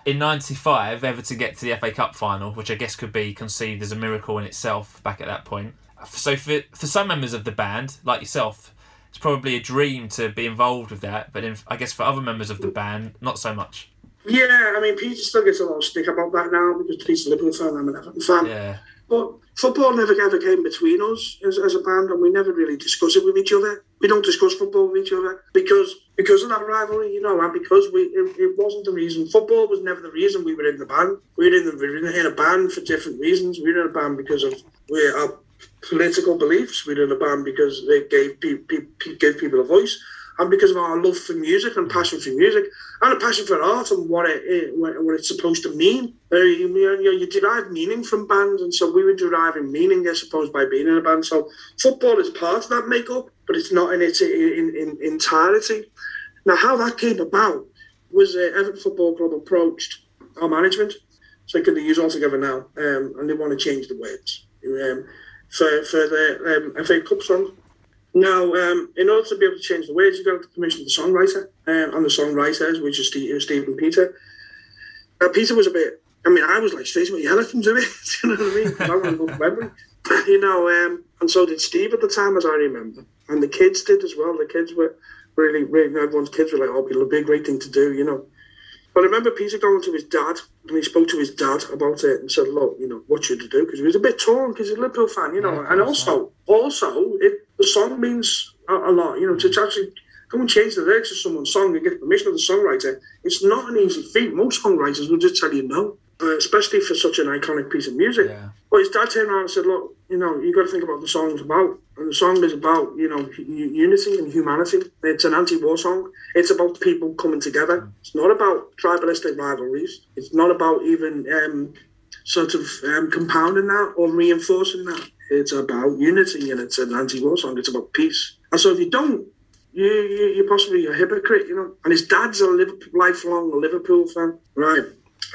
in 95, Everton get to the FA Cup final, which I guess could be conceived as a miracle in itself back at that point so for for some members of the band, like yourself, it's probably a dream to be involved with that. But in, I guess for other members of the band, not so much. Yeah, I mean, Peter still gets a lot of stick about that now because Peter's a Liverpool fan, I'm an Everton fan. Yeah. But football never ever came between us as, as a band, and we never really discuss it with each other. We don't discuss football with each other because because of that rivalry, you know, and because we it, it wasn't the reason. Football was never the reason we were in the band. We were in the we were in a band for different reasons. We were in a band because of we our political beliefs We within a band because they gave people gave people a voice and because of our love for music and passion for music and a passion for art and what it what it's supposed to mean. Uh, you, know, you derive meaning from bands, and so we were deriving meaning, I suppose, by being in a band. So football is part of that makeup, but it's not in its in, in, entirety. Now, how that came about was uh, Everton Football Club approached our management. So they use all together now, um, and they want to change the words um, for for the um, FA Cup song. Now, um, in order to be able to change the words, you've got to commission the songwriter um, and the songwriters, which is Steve, Steve and Peter. Uh, Peter was a bit. I mean, I was like, what yell at him to me? you know what I mean? I want to go. You know, um, and so did Steve at the time, as I remember, and the kids did as well. The kids were really, really. Everyone's kids were like, "Oh, it'll be a great thing to do," you know. But I remember Peter going to his dad and he spoke to his dad about it and said, "Look, you know, what should I do?" Because he was a bit torn because he's a Liverpool fan, you know. Yeah, and also, also, it, the song means a, a lot, you know. To, to actually go and change the lyrics of someone's song and get permission of the songwriter, it's not an easy feat. Most songwriters will just tell you no uh, especially for such an iconic piece of music. Yeah. But his dad turned around and said, "Look, you know, you got to think about the song's about, and the song is about, you know, unity and humanity. It's an anti-war song. It's about people coming together. It's not about tribalistic rivalries. It's not about even um, sort of um, compounding that or reinforcing that. It's about unity, and it's an anti-war song. It's about peace. And so if you don't you, you, you're possibly a hypocrite, you know. And his dad's a Liverpool, lifelong Liverpool fan, right?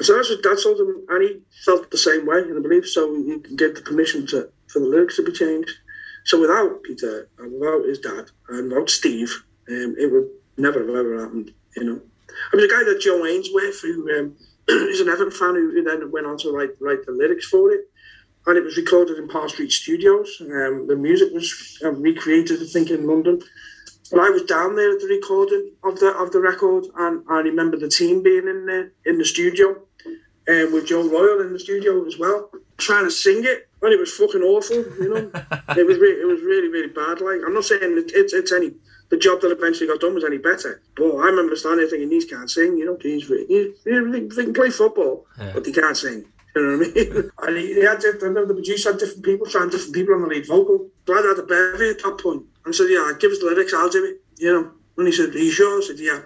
So that's what Dad told him, and he felt the same way, and I believe so. He gave the permission to for the lyrics to be changed. So without Peter, and without his dad, and without Steve, um, it would never have ever happened. You know, I was a guy that Joe Ainsworth, who um, is an Everton fan, who then went on to write write the lyrics for it, and it was recorded in Parr Street Studios. Um, the music was um, recreated, I think, in London. But I was down there at the recording of the of the record, and I remember the team being in there in the studio, and um, with Joe Royle in the studio as well, trying to sing it, and it was fucking awful. You know, it was re- it was really really bad. Like I'm not saying it, it's it's any the job that eventually got done was any better, but I remember standing there thinking these can't sing. You know, these these, they can play football, yeah. but they can't sing. You know what I mean? and he, he had I remember the producer had different people trying different people on the lead vocal. So I had a bevy at that point. And said, yeah, give us the lyrics, I'll do it. You know. And he said, are you sure? I said, yeah.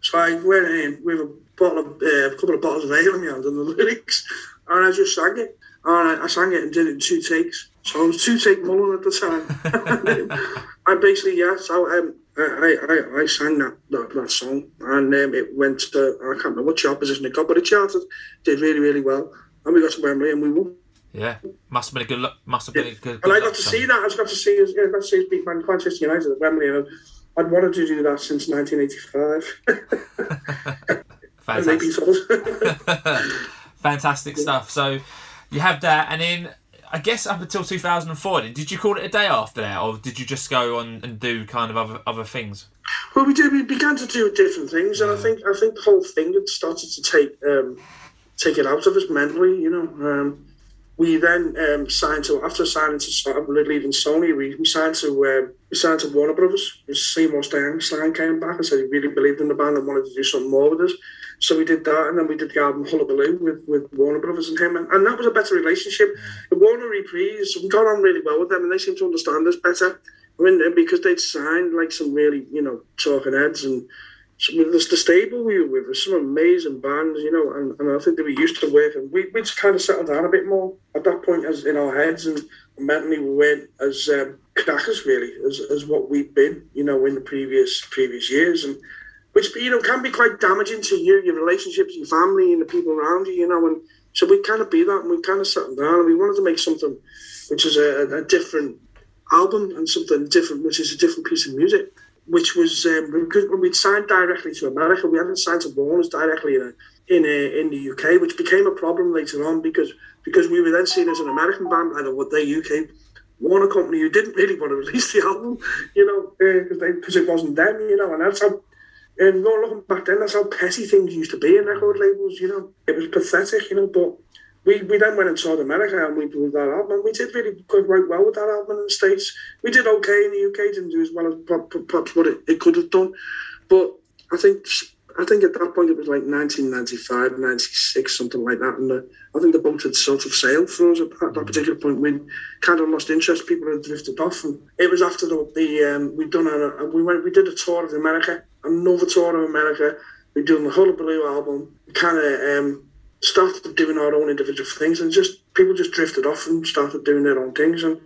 So I went in with a bottle of, uh, a couple of bottles of ale in my hand and the lyrics. And I just sang it. And I, I sang it and did it in two takes. So I was two take Mullin at the time. I basically, yeah, so um, I, I, I sang that, that, that song and um, it went to, I can't remember what your position it got, but it charted, did really, really well. And we got to Wembley and we won. Yeah, must have been a good. Look, must have been yeah. a good. And I got to see that. I got to see. His, yeah, I got to see his beat Manchester United at Wembley, and I'd wanted to do that since 1985. Fantastic. Fantastic stuff. So you have that, and then I guess up until 2004, did you call it a day after that, or did you just go on and do kind of other other things? Well, we did. We began to do different things, and I think I think the whole thing had started to take um, take it out of us mentally. You know, um, we then um, signed to after signing to leaving Sony, we, we signed to um, we signed to Warner Brothers. Seymour Stein, Stein came back and said he really believed in the band and wanted to do something more with us. So we did that, and then we did the album Hullabaloo with, with Warner Brothers and him, and, and that was a better relationship. The Warner Reprise, we got on really well with them, and they seemed to understand us better. I mean, because they'd signed like some really, you know, talking heads and there's the stable we were with, there's some amazing bands, you know, and, and I think that we used to work and we, we just kind of settled down a bit more at that point as in our heads and mentally we weren't as um, crackers really as, as what we've been, you know, in the previous previous years. And which, you know, can be quite damaging to you, your relationships, your family and the people around you, you know, and so we kind of be that and we kind of settled down and we wanted to make something which is a, a different album and something different, which is a different piece of music which was um, because when we'd signed directly to America, we hadn't signed to Warner's directly in a, in a, in the UK, which became a problem later on because because we were then seen as an American band by the what they UK Warner company who didn't really want to release the album, you know, because uh, it wasn't them, you know, and that's how. And looking back then, that's how petty things used to be in record labels, you know. It was pathetic, you know, but we, we then went and toured America and we did that album. We did really quite well with that album in the States. We did okay in the UK, didn't do as well as perhaps what it, it could have done. But I think I think at that point it was like 1995, 96, something like that. And the, I think the boat had sort of sailed for us at that, that particular point. We kind of lost interest. People had drifted off. And it was after the, the um, we'd done a, we went, we did a tour of America, another tour of America. We'd done the Hullabaloo album, kind of um, started doing our own individual things, and just people just drifted off and started doing their own things, and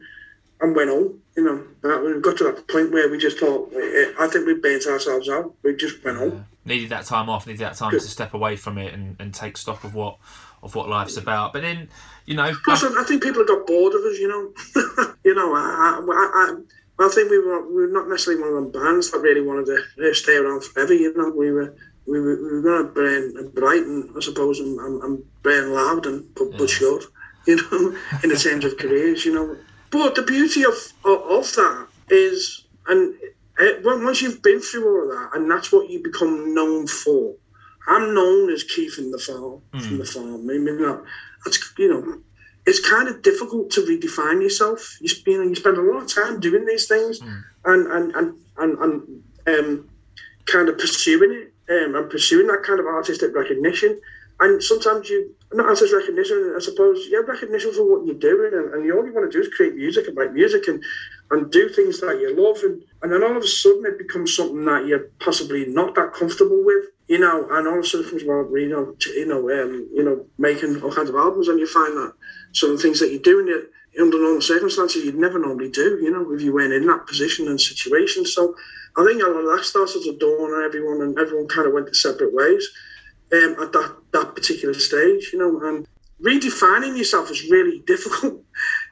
and went on. You know, we got to that point where we just thought, I think we burnt ourselves out. We just went on. needed that time off, needed that time Good. to step away from it and, and take stock of what of what life's about. But then, you know, Plus, I, I think people have got bored of us, you know. you know, I, I, I, I think we were we were not necessarily one of them bands that really wanted to uh, stay around forever. You know, we were we were, we were going to burn bright and I suppose and, and, and burn loud and but, but short. You know, in the terms of careers, you know. But the beauty of of, of that is, and eh, it, once you've been through all of that, and that's what you become known for. I'm known as Keith in the farm from the hmm. farm. Maybe not. That's you know, it's kind of difficult to redefine yourself. You, you know, you spend a lot of time doing these things, hmm. and and and and, and um, kind of pursuing it um, and pursuing that kind of artistic recognition. And sometimes you not artist recognition, I suppose, you have recognition for what you're doing, and, and you all you want to do is create music and write music and and do things that you love, and, and then all of a sudden it becomes something that you're possibly not that comfortable with, you know, and all of a sudden comes about, you know, t- you know, um, you know, making all kinds of albums, and you find that some of the things that you're doing it under normal circumstances you'd never normally do, you know, if you weren't in that position and situation. So I think a lot of that started to dawn on everyone, and everyone kind of went their separate ways um, at that that particular stage, you know, and redefining yourself is really difficult.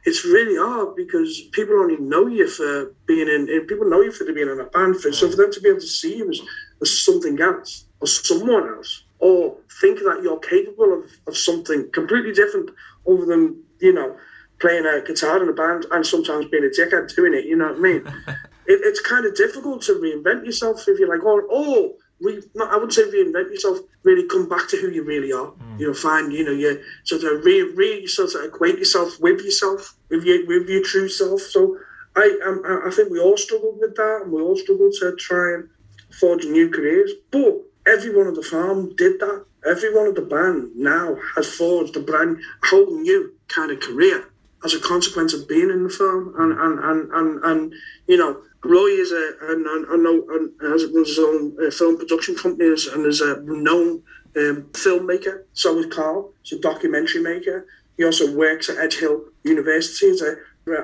It's really hard because people only know you for being in, in people know you for being in a band. For, so for them to be able to see you as, as something else or someone else, or think that you're capable of, of something completely different other than, you know, playing a guitar in a band and sometimes being a dickhead doing it, you know what I mean? it, it's kind of difficult to reinvent yourself if you're like, oh, oh, re, not, I wouldn't say reinvent yourself, really come back to who you really are. Hmm. You know, find, you know, you sort of re, re sort of acquaint yourself with yourself, with your, with your true self. So I, I, I think we all struggled with that and we all struggled to try and forge new careers. But everyone at the farm did that. Everyone at the band now has forged a brand, whole new kind of career as a consequence of being in the film. And and and and, and you know, Roy is a and I know and has runs his own uh, film production company and is a renowned um, filmmaker. So is Carl. He's a documentary maker. He also works at Edge Hill University as a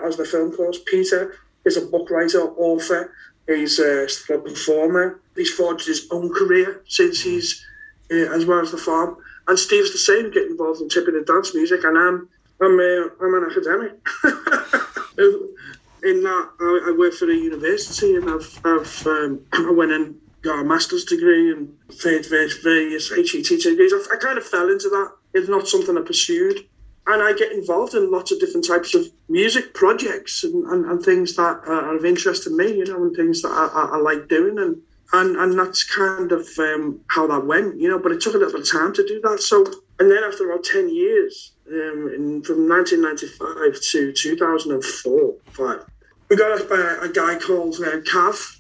as the film course. Peter is a book writer, author. He's a performer. He's forged his own career since he's uh, as well as the farm. And Steve's the same, getting involved in tipping and dance music. And I'm I'm uh, I'm an academic. in that I, I work for a university and I've, I've um, I went and got a master's degree and various, various HE teaching degrees. I, I kind of fell into that. It's not something I pursued. And I get involved in lots of different types of music projects and, and, and things that are of interest to me, you know, and things that I, I, I like doing. And, and and that's kind of um, how that went, you know. But it took a little bit of time to do that. So, and then after about 10 years, um, in, from 1995 to 2004, five, we got asked by a, guy called uh,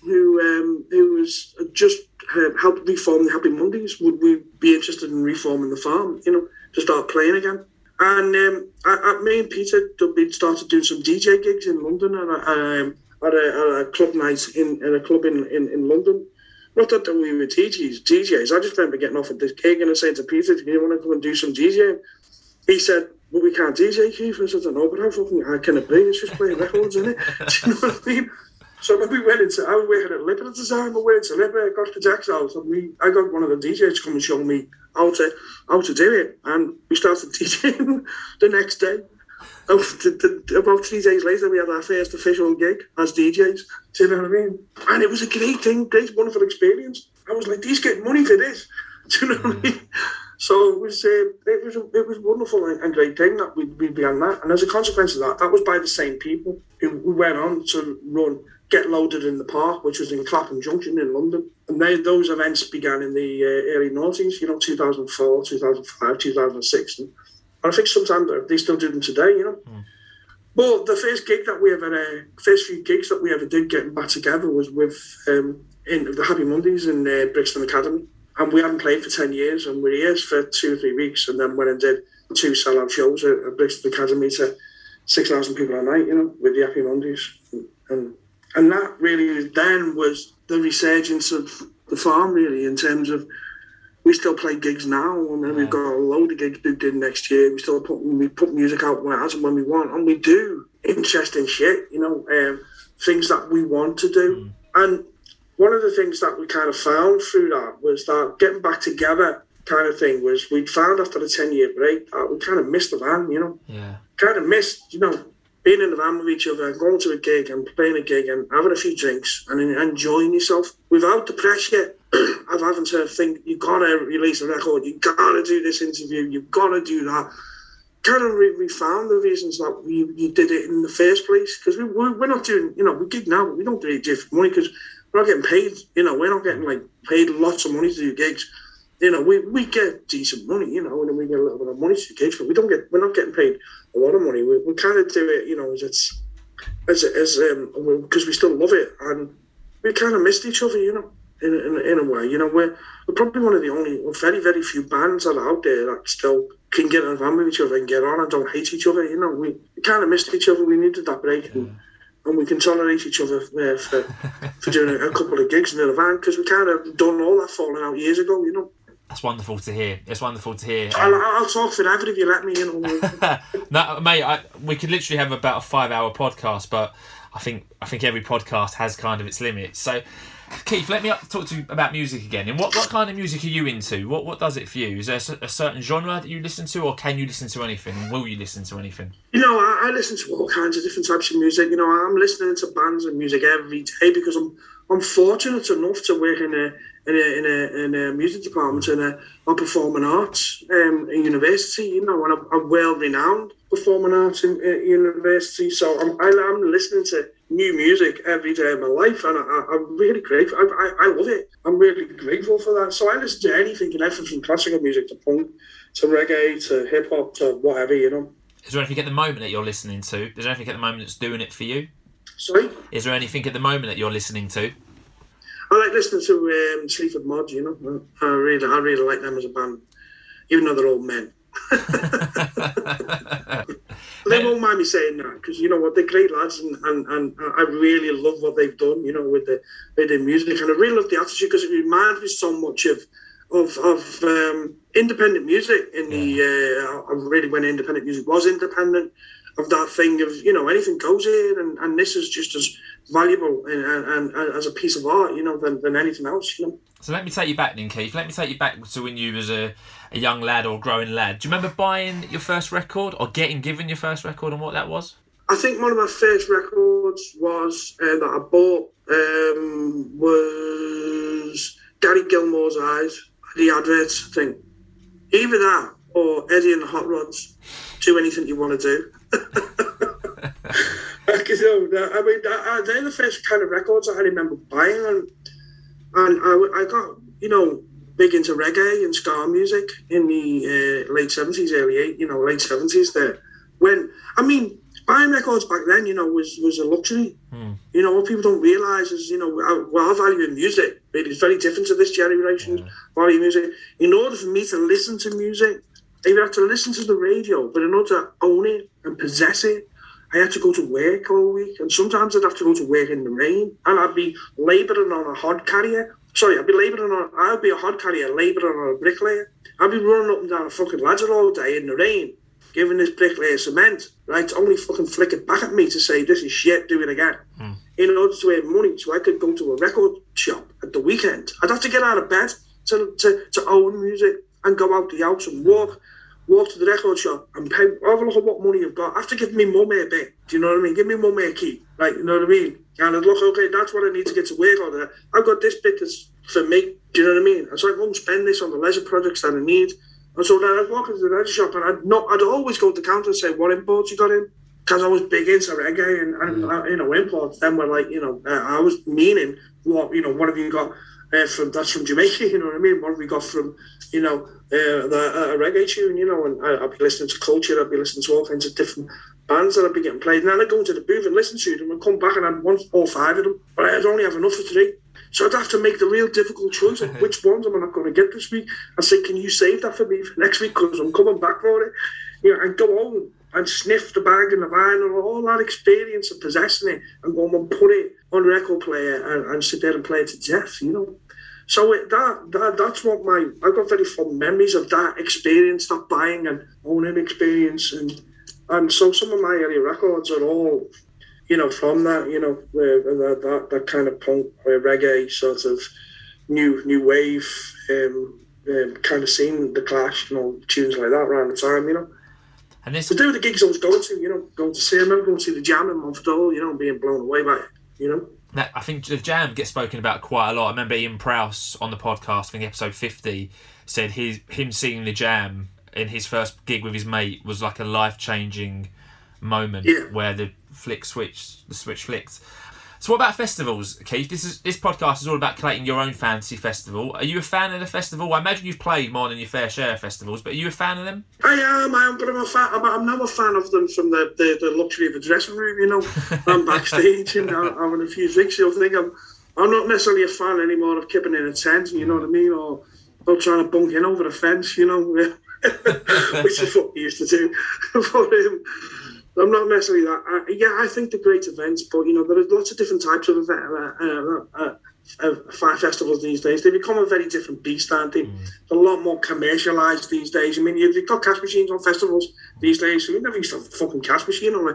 who um, who was just uh, helped reform the Happy Mondays. Would we be interested in reforming the farm? You know, to start playing again. And um, I, I, me and Peter we started doing some DJ gigs in London and um, at a, at a club night in, a club in, in, in London. Not that we were DJs, DJs. I just remember getting off at this gig and I saying to Peter, "Do you want to come and do some DJing?" He said, "Well, we can't DJ, Keith." I don't know, but how fucking hard can it be? It's just playing records, isn't it?" Do you know what I mean? So when we went into, I was working at LIPA at the time. I went into LIPA, got the Jack's house, and we, I got one of the DJs to come and show me how to how to do it, and we started DJing the next day. Oh, the, the, about three days later, we had our first official gig as DJs. Do you know what I mean? And it was a great thing, great, wonderful experience. I was like, these get money for this. Do you know what I hmm. mean? So it was, uh, it was, it was wonderful and, and great thing that we, we began that. And as a consequence of that, that was by the same people who, who went on to run Get Loaded in the Park, which was in Clapham Junction in London. And they, those events began in the uh, early noughties, you know, 2004, 2005, 2006. And, I think sometimes they still do them today, you know. But the first gig that we ever, uh, first few gigs that we ever did getting back together was with um, in the Happy Mondays in uh, Brixton Academy, and we hadn't played for ten years, and we were here for two or three weeks, and then went and did two sellout shows at, at Brixton Academy to six thousand people a night, you know, with the Happy Mondays, and, and that really then was the resurgence of the farm, really, in terms of we still play gigs now, and then we've got a load of gigs booked in next year. We still put we put music out when as and when we want, and we do interesting shit, you know, um, things that we want to do. And one of the things that we kind of found through that was that getting back together kind of thing was we found after the 10 year break that we kind of missed the van, you know. Yeah. Kind of missed, you know, being in the van with each other, going to a gig and playing a gig and having a few drinks and enjoying yourself without the pressure of having to think you've got to release a record, you've got to do this interview, you've got to do that. Kind of we, we found the reasons that we, we did it in the first place because we, we're not doing, you know, we gig now, but we don't do it for money because we're not getting paid, you know, we're not getting like paid lots of money to do gigs. You know, we, we get decent money, you know, and we get a little bit of money to do gigs, but we don't get, we're not getting paid a lot of money. We, we kind of do it, you know, as it's, as, as, um, because we still love it and we kind of missed each other, you know in, in, in a way. You know, we're, we're probably one of the only, very, very few bands that are out there that still can get van with each other and get on and don't hate each other. You know, we, we kind of missed each other. We needed that break. And, and we can tolerate each other uh, for, for doing a, a, couple of gigs in the van because we kind of done all that falling out years ago, you know. That's wonderful to hear. It's wonderful to hear. I'll, I'll talk forever if you let me. You know. no, mate, I, we could literally have about a five-hour podcast, but I think I think every podcast has kind of its limits. So, Keith, let me talk to you about music again. And what, what kind of music are you into? What what does it for you? Is there a certain genre that you listen to, or can you listen to anything? Will you listen to anything? You know, I, I listen to all kinds of different types of music. You know, I'm listening to bands and music every day because I'm I'm fortunate enough to work in a in a in a, in a music department in a, a performing arts um, university. You know, and a, a well renowned performing arts in, university. So I'm I'm listening to new music every day of my life, and I, am really grateful. I, I, I, love it. I'm really grateful for that. So I listen to anything and everything from classical music to punk to reggae to hip hop to whatever, you know. Is there anything at the moment that you're listening to? Is there anything at the moment that's doing it for you? Sorry? Is there anything at the moment that you're listening to? I like listening to um, Sleaford Mods, you know. I really, I really like them as a band, even though they're all men. they won't mind me saying that because you know what? They're great lads and, and, and I really love what they've done you know with the with the music. And I really love the attitude because it reminds me so much of of, of um, independent music in yeah. the uh, really when independent music was independent of that thing of you know anything goes in and, and this is just as valuable and, and, and, as a piece of art you know than, than anything else you know so let me take you back then Keith let me take you back to when you was a a young lad or growing lad. Do you remember buying your first record or getting given your first record and what that was? I think one of my first records was uh, that I bought um, was Gary Gilmore's Eyes, the adverts. I think either that or Eddie and the Hot Rods. Do anything you want to do. Because you know, I mean, they're the first kind of records I remember buying, and and I, I got you know big into reggae and ska music in the uh, late seventies, early eight, you know, late seventies. There, when I mean, buying records back then, you know, was was a luxury. Mm. You know, what people don't realise is, you know, our, well, our value in music it is very different to this generation's yeah. value in music. In order for me to listen to music, I either had to listen to the radio, but in order to own it and possess it, I had to go to work all week, and sometimes I'd have to go to work in the rain, and I'd be labouring on a hod carrier Sorry, I'd be labouring on. I'd be a hod carrier labouring on a bricklayer. I'd be running up and down a fucking ladder all day in the rain, giving this bricklayer cement. Right, only fucking flick it back at me to say this is shit. Do it again. Mm. In order to earn money, so I could go to a record shop at the weekend. I'd have to get out of bed to to, to own music and go out the house and walk walk to the record shop and pay, have a look at what money you've got. I have to give me mum a bit. Do you know what I mean? Give me mum a key. Like, you know what I mean? And I'd look, okay, that's what I need to get to work on. I've got this bit that's for me. Do you know what I mean? And so I and spend this on the leisure products that I need. And so then I'd walk into the leisure shop and I'd not, I'd always go to the counter and say, what imports you got in? Because I was big into reggae and, and uh, you know, imports then were like, you know, uh, I was meaning, what, you know, what have you got uh, from, that's from Jamaica, you know what I mean? What have we got from, you know, uh, uh, a reggae tune, you know, and I, would be listening to culture, I'd be listening to all kinds of different bands that I'd be getting played. And then I'd go into the booth and listen to them and come back and I'd want all five of them, but I'd only have enough for three. So I'd have to make the real difficult choice of which ones am I not going to get this week. I say, can you save that for me for next week because I'm coming back for it. You know, and go home and sniff the bag and the vinyl, all that experience of possessing it, and go and put it on record player and, and sit there and play it to death. You know. So it, that that that's what my I've got very fond memories of that experience, that buying and owning experience, and and so some of my early records are all you know, from that, you know, that, that, that kind of punk or reggae sort of new new wave um, um, kind of scene, the Clash, you know, tunes like that around the time, you know. And this to do the gigs I was going to, you know, going to see them, going to see the Jam in Montreal, you know, being blown away by it, you know. That, I think the Jam gets spoken about quite a lot. I remember Ian Prowse on the podcast, I think episode fifty, said his him seeing the Jam in his first gig with his mate was like a life changing moment Yeah. where the flick switch the switch flicked. So what about festivals, Keith? This is this podcast is all about creating your own fantasy festival. Are you a fan of the festival? I imagine you've played more than your fair share of festivals, but are you a fan of them? I am, I am, but I'm a fan. I'm, I'm now a fan of them from the, the, the luxury of a dressing room. You know, I'm backstage and I'm having a few drinks. You'll think I'm, I'm not necessarily a fan anymore of keeping in a tent. You know what I mean? Or, or trying to bunk in over the fence. You know, which is what we used to do. but, um, I'm not necessarily that. I, yeah, I think they're great events, but you know, there are lots of different types of event, uh, uh, uh, uh, fire festivals these days. They become a very different beast, aren't they? They're a lot more commercialised these days. I mean, you've got cash machines on festivals these days. So we never used to have a fucking cash machine on a,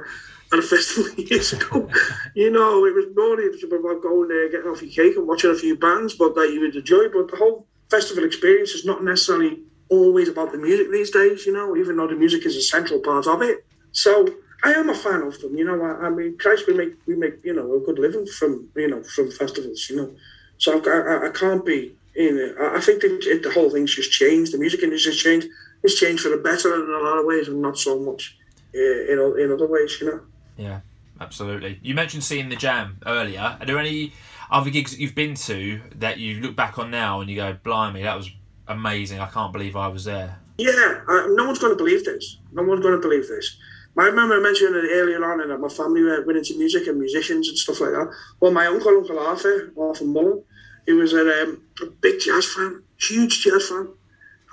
at a festival years ago. you know, it was more it was about going there, getting off your cake and watching a few bands, but that you would enjoy. But the whole festival experience is not necessarily always about the music these days. You know, even though the music is a central part of it. So I am a fan of them. You know, I, I mean, Christ, we make we make you know a good living from you know from festivals. You know, so I, I, I can't be in it. I think the, the whole thing's just changed. The music industry's changed. It's changed for the better in a lot of ways, and not so much uh, in in other ways. You know. Yeah, absolutely. You mentioned seeing the Jam earlier. Are there any other gigs that you've been to that you look back on now and you go, "Blimey, that was amazing! I can't believe I was there." Yeah, I, no one's going to believe this. No one's going to believe this. I remember mentioning it earlier on that my family were went into music and musicians and stuff like that. Well, my uncle, Uncle Arthur, Arthur Mullin, he was a, um, a big jazz fan, huge jazz fan.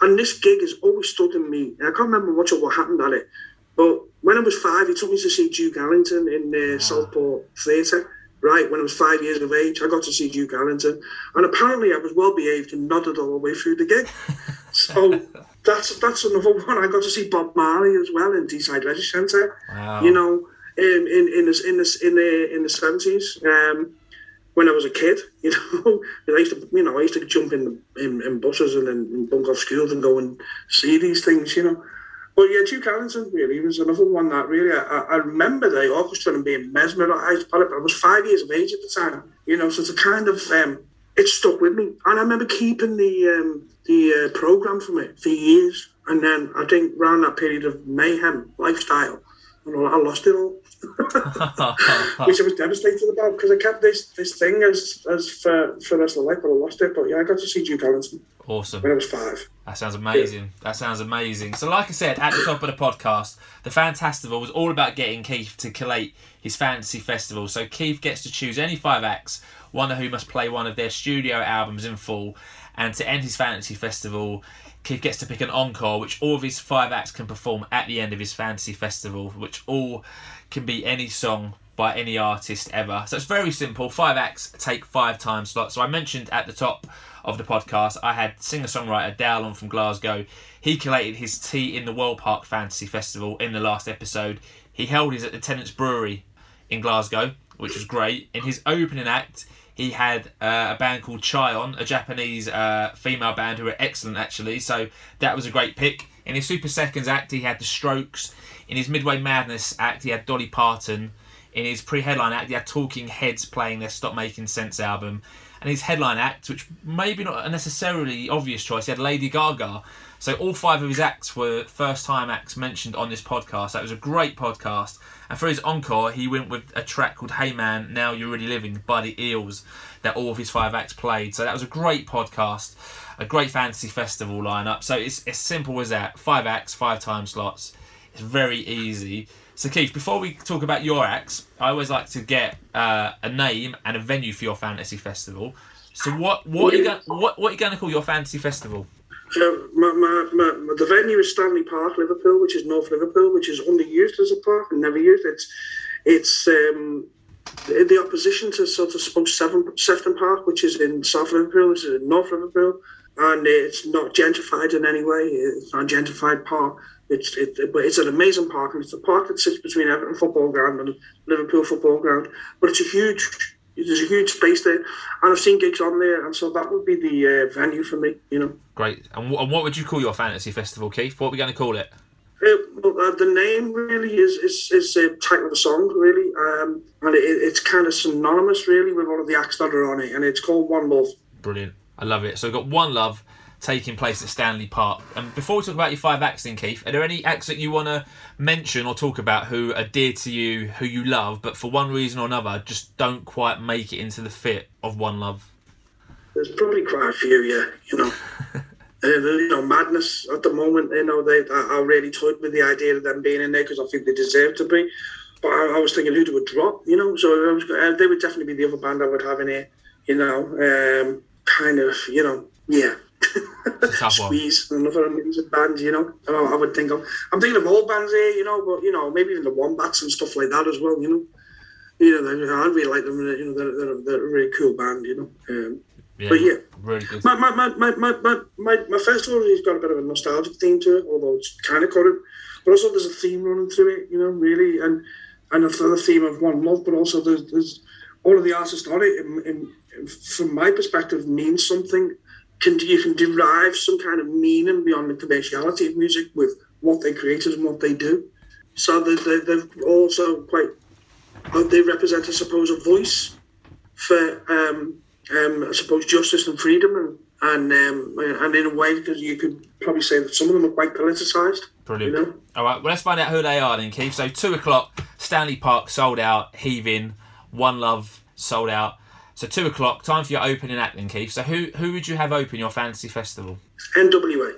And this gig has always stood in me. And I can't remember much of what happened at it. But when I was five, he took me to see Duke Ellington in uh, Southport Theatre. Right, when I was five years of age, I got to see Duke Ellington. And apparently I was well behaved and nodded all the way through the gig. So that's that's another one. I got to see Bob Marley as well in Deeside Leisure Centre. Wow. You know, in in in the in the in the in the seventies. Um, when I was a kid, you know, I used to, you know, I used to jump in in, in buses and then bunk off school and go and see these things, you know. But yeah, Duke Ellington really was another one that really I, I remember the orchestra and being mesmerised by it. But I was five years of age at the time, you know, so it's a kind of um, it stuck with me, and I remember keeping the um, the uh, program from it for years. And then I think around that period of mayhem lifestyle, and all, I lost it all, which I was devastated about because I kept this this thing as as for for the rest of the life, but I lost it. But yeah, I got to see Duke Ellington awesome. when I was five. That sounds amazing. That sounds amazing. So, like I said at the top of the podcast, the Fantastival was all about getting Keith to collate his fantasy festival. So, Keith gets to choose any five acts, one of whom must play one of their studio albums in full. And to end his fantasy festival, Keith gets to pick an encore, which all of his five acts can perform at the end of his fantasy festival, which all can be any song by any artist ever. So it's very simple. Five acts take five time slots. So I mentioned at the top of the podcast, I had singer songwriter Dowlon from Glasgow. He collated his tea in the World Park Fantasy Festival in the last episode. He held his at the Tennent's Brewery in Glasgow, which was great. In his opening act, he had uh, a band called Chion, a Japanese uh, female band who were excellent actually. So that was a great pick. In his Super Seconds act, he had The Strokes. In his Midway Madness act, he had Dolly Parton. In his pre-headline act, he had Talking Heads playing their Stop Making Sense album. And his headline act, which maybe not a necessarily obvious choice, he had Lady Gaga. So all five of his acts were first-time acts mentioned on this podcast. That was a great podcast. And for his encore, he went with a track called "Hey Man, Now You're Really Living" by the Eels, that all of his five acts played. So that was a great podcast, a great fantasy festival lineup. So it's as simple as that: five acts, five time slots. It's very easy. So Keith, before we talk about your acts, I always like to get uh, a name and a venue for your fantasy festival. So what what are you going what what are you going to call your fantasy festival? So my, my, my, the venue is Stanley Park, Liverpool, which is North Liverpool, which is underused as a park and never used. It's it's um, the the opposition to sort of Spunk Seven Sefton Park, which is in South Liverpool, which is in North Liverpool, and it's not gentrified in any way. It's not a gentrified park. It's it, but it's an amazing park, and it's a park that sits between Everton football ground and Liverpool football ground. But it's a huge there's a huge space there, and I've seen gigs on there, and so that would be the uh, venue for me. You know. Great. And, w- and what would you call your fantasy festival, Keith? What are we going to call it? Uh, well, uh, the name really is is, is the title of the song, really, um, and it, it's kind of synonymous, really, with all of the acts that are on it, and it's called One Love. Brilliant. I love it. So we've got One Love taking place at Stanley Park. And before we talk about your five acts, then Keith, are there any acts that you want to mention or talk about who are dear to you, who you love, but for one reason or another just don't quite make it into the fit of One Love? There's probably quite a few, yeah. You know. Uh, you know, madness at the moment. You know, they I, I really toyed with the idea of them being in there because I think they deserve to be. But I, I was thinking who would drop. You know, so I was, uh, they would definitely be the other band I would have in here. You know, um, kind of. You know, yeah. Squeeze, another amazing band, you know. I, I would think of. I'm thinking of old bands here, you know, but you know, maybe even the Wombats and stuff like that as well, you know. You know, I really like them. You know, they're, they're, they're a really cool band, you know. Um, yeah, but yeah, really good. My my, my, my, my, my, my, my festival has got a bit of a nostalgic theme to it, although it's kind of current. But also there's a theme running through it, you know, really, and and the theme of one love, but also there's, there's all of the artists on it. In, in, from my perspective, means something. Can you can derive some kind of meaning beyond the commerciality of music with what they created and what they do. So they, they, they've also quite they represent, I suppose, a voice for um, um, I suppose, justice and freedom, and and um, and in a way, because you could probably say that some of them are quite politicised. Brilliant. You know? All right, well, let's find out who they are then, Keith. So two o'clock, Stanley Park sold out, heaving, One Love sold out. So two o'clock, time for your opening act then, Keith. So who who would you have open your fantasy festival? NWA.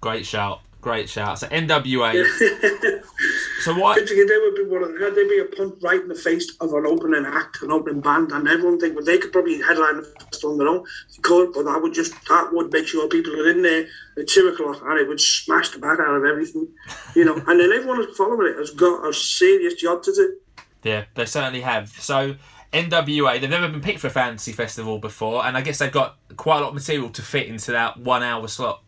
Great shout. Great shout. So NWA. so what? They would be one of they'd be a punt right in the face of an opening act, an opening band, and everyone think well they could probably headline the festival on their own. They could, but that would just that would make sure people are in there at two o'clock and it would smash the back out of everything, you know. and then everyone who's following it has got a serious job to do. Yeah, they certainly have. So NWA, they've never been picked for a fantasy festival before, and I guess they've got quite a lot of material to fit into that one hour slot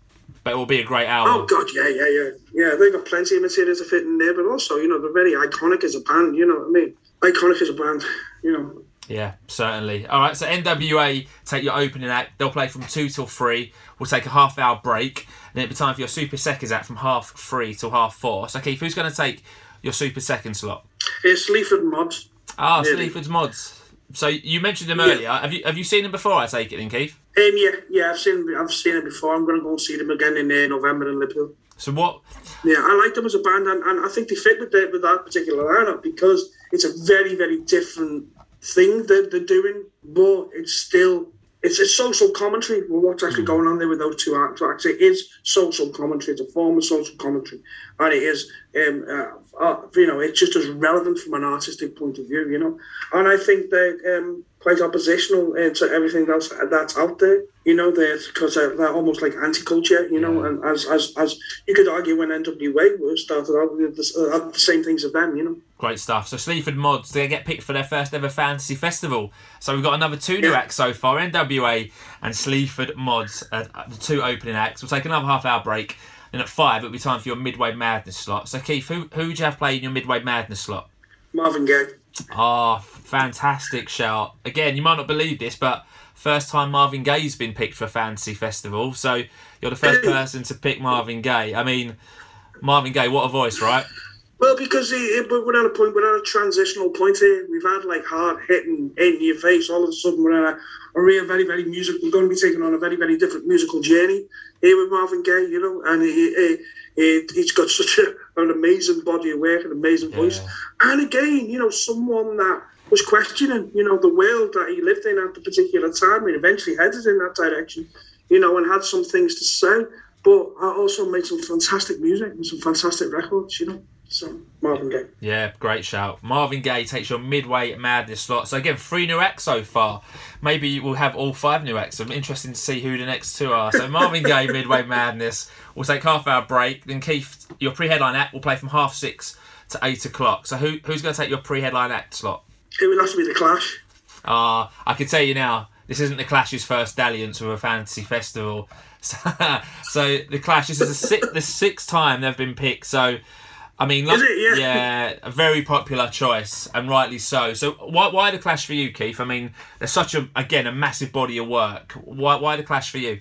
but it will be a great hour. Oh God, yeah, yeah, yeah, yeah. They've got plenty of material to fit in there, but also, you know, they're very iconic as a band. You know what I mean? Iconic as a band. You know. Yeah, certainly. All right, so NWA take your opening act. They'll play from two till three. We'll take a half hour break, and it'll be time for your Super Seconds act from half three till half four. So, Keith, who's going to take your Super Second slot? It's Sleaford Mods. Ah, really. Sleaford's Mods. So you mentioned them earlier. Have you have you seen them before? I take it, then, Keith. Um, yeah, yeah, I've seen I've seen it before. I'm going to go and see them again in uh, November in Liverpool. So what? Yeah, I like them as a band, and, and I think they fit with, the, with that particular lineup because it's a very very different thing that they're doing, but it's still it's a social commentary with what's actually mm. going on there with those two tracks. It is social commentary. It's a form of social commentary, and it is, um, uh, uh, you know, it's just as relevant from an artistic point of view, you know. And I think that um, quite oppositional uh, to everything else that's out there. You know, they're because they're, they're, almost like anti-culture. You know, and as as as you could argue when NWA started out with the, uh, the same things as them. You know. Great stuff. So Sleaford Mods they get picked for their first ever fantasy festival. So we've got another two new yeah. acts so far: NWA and Sleaford Mods, uh, the two opening acts. We'll take another half hour break. And at five, it'll be time for your Midway Madness slot. So Keith, who who would you have playing your Midway Madness slot? Marvin Gaye. Oh, fantastic shout. Again, you might not believe this, but first time Marvin Gaye's been picked for a fantasy festival. So you're the first person to pick Marvin Gaye. I mean, Marvin Gaye, what a voice, right? Well, because he, we're at a point, we're at a transitional point here. We've had like hard hitting in your face. All of a sudden, we're at a, a real, very, very musical. We're going to be taking on a very, very different musical journey here with Marvin Gaye, you know, and he, he, he, he's got such a, an amazing body of work, an amazing yeah. voice. And again, you know, someone that was questioning, you know, the world that he lived in at the particular time and eventually headed in that direction, you know, and had some things to say. But I also made some fantastic music and some fantastic records, you know. So Marvin Gaye. Yeah, great shout. Marvin Gaye takes your midway madness slot. So again, three new acts so far. Maybe we'll have all five new acts. I'm interested to see who the next two are. So Marvin Gaye, midway madness. We'll take half hour break. Then Keith, your pre-headline act will play from half six to eight o'clock. So who who's going to take your pre-headline act slot? It would have to be the Clash. Ah, uh, I can tell you now. this isn't the Clash's first dalliance with a fantasy festival. So, the Clash, this is the, the sixth time they've been picked. So, I mean, like, it? Yeah. yeah, a very popular choice, and rightly so. So, why, why the Clash for you, Keith? I mean, there's such a again a massive body of work. Why, why the Clash for you?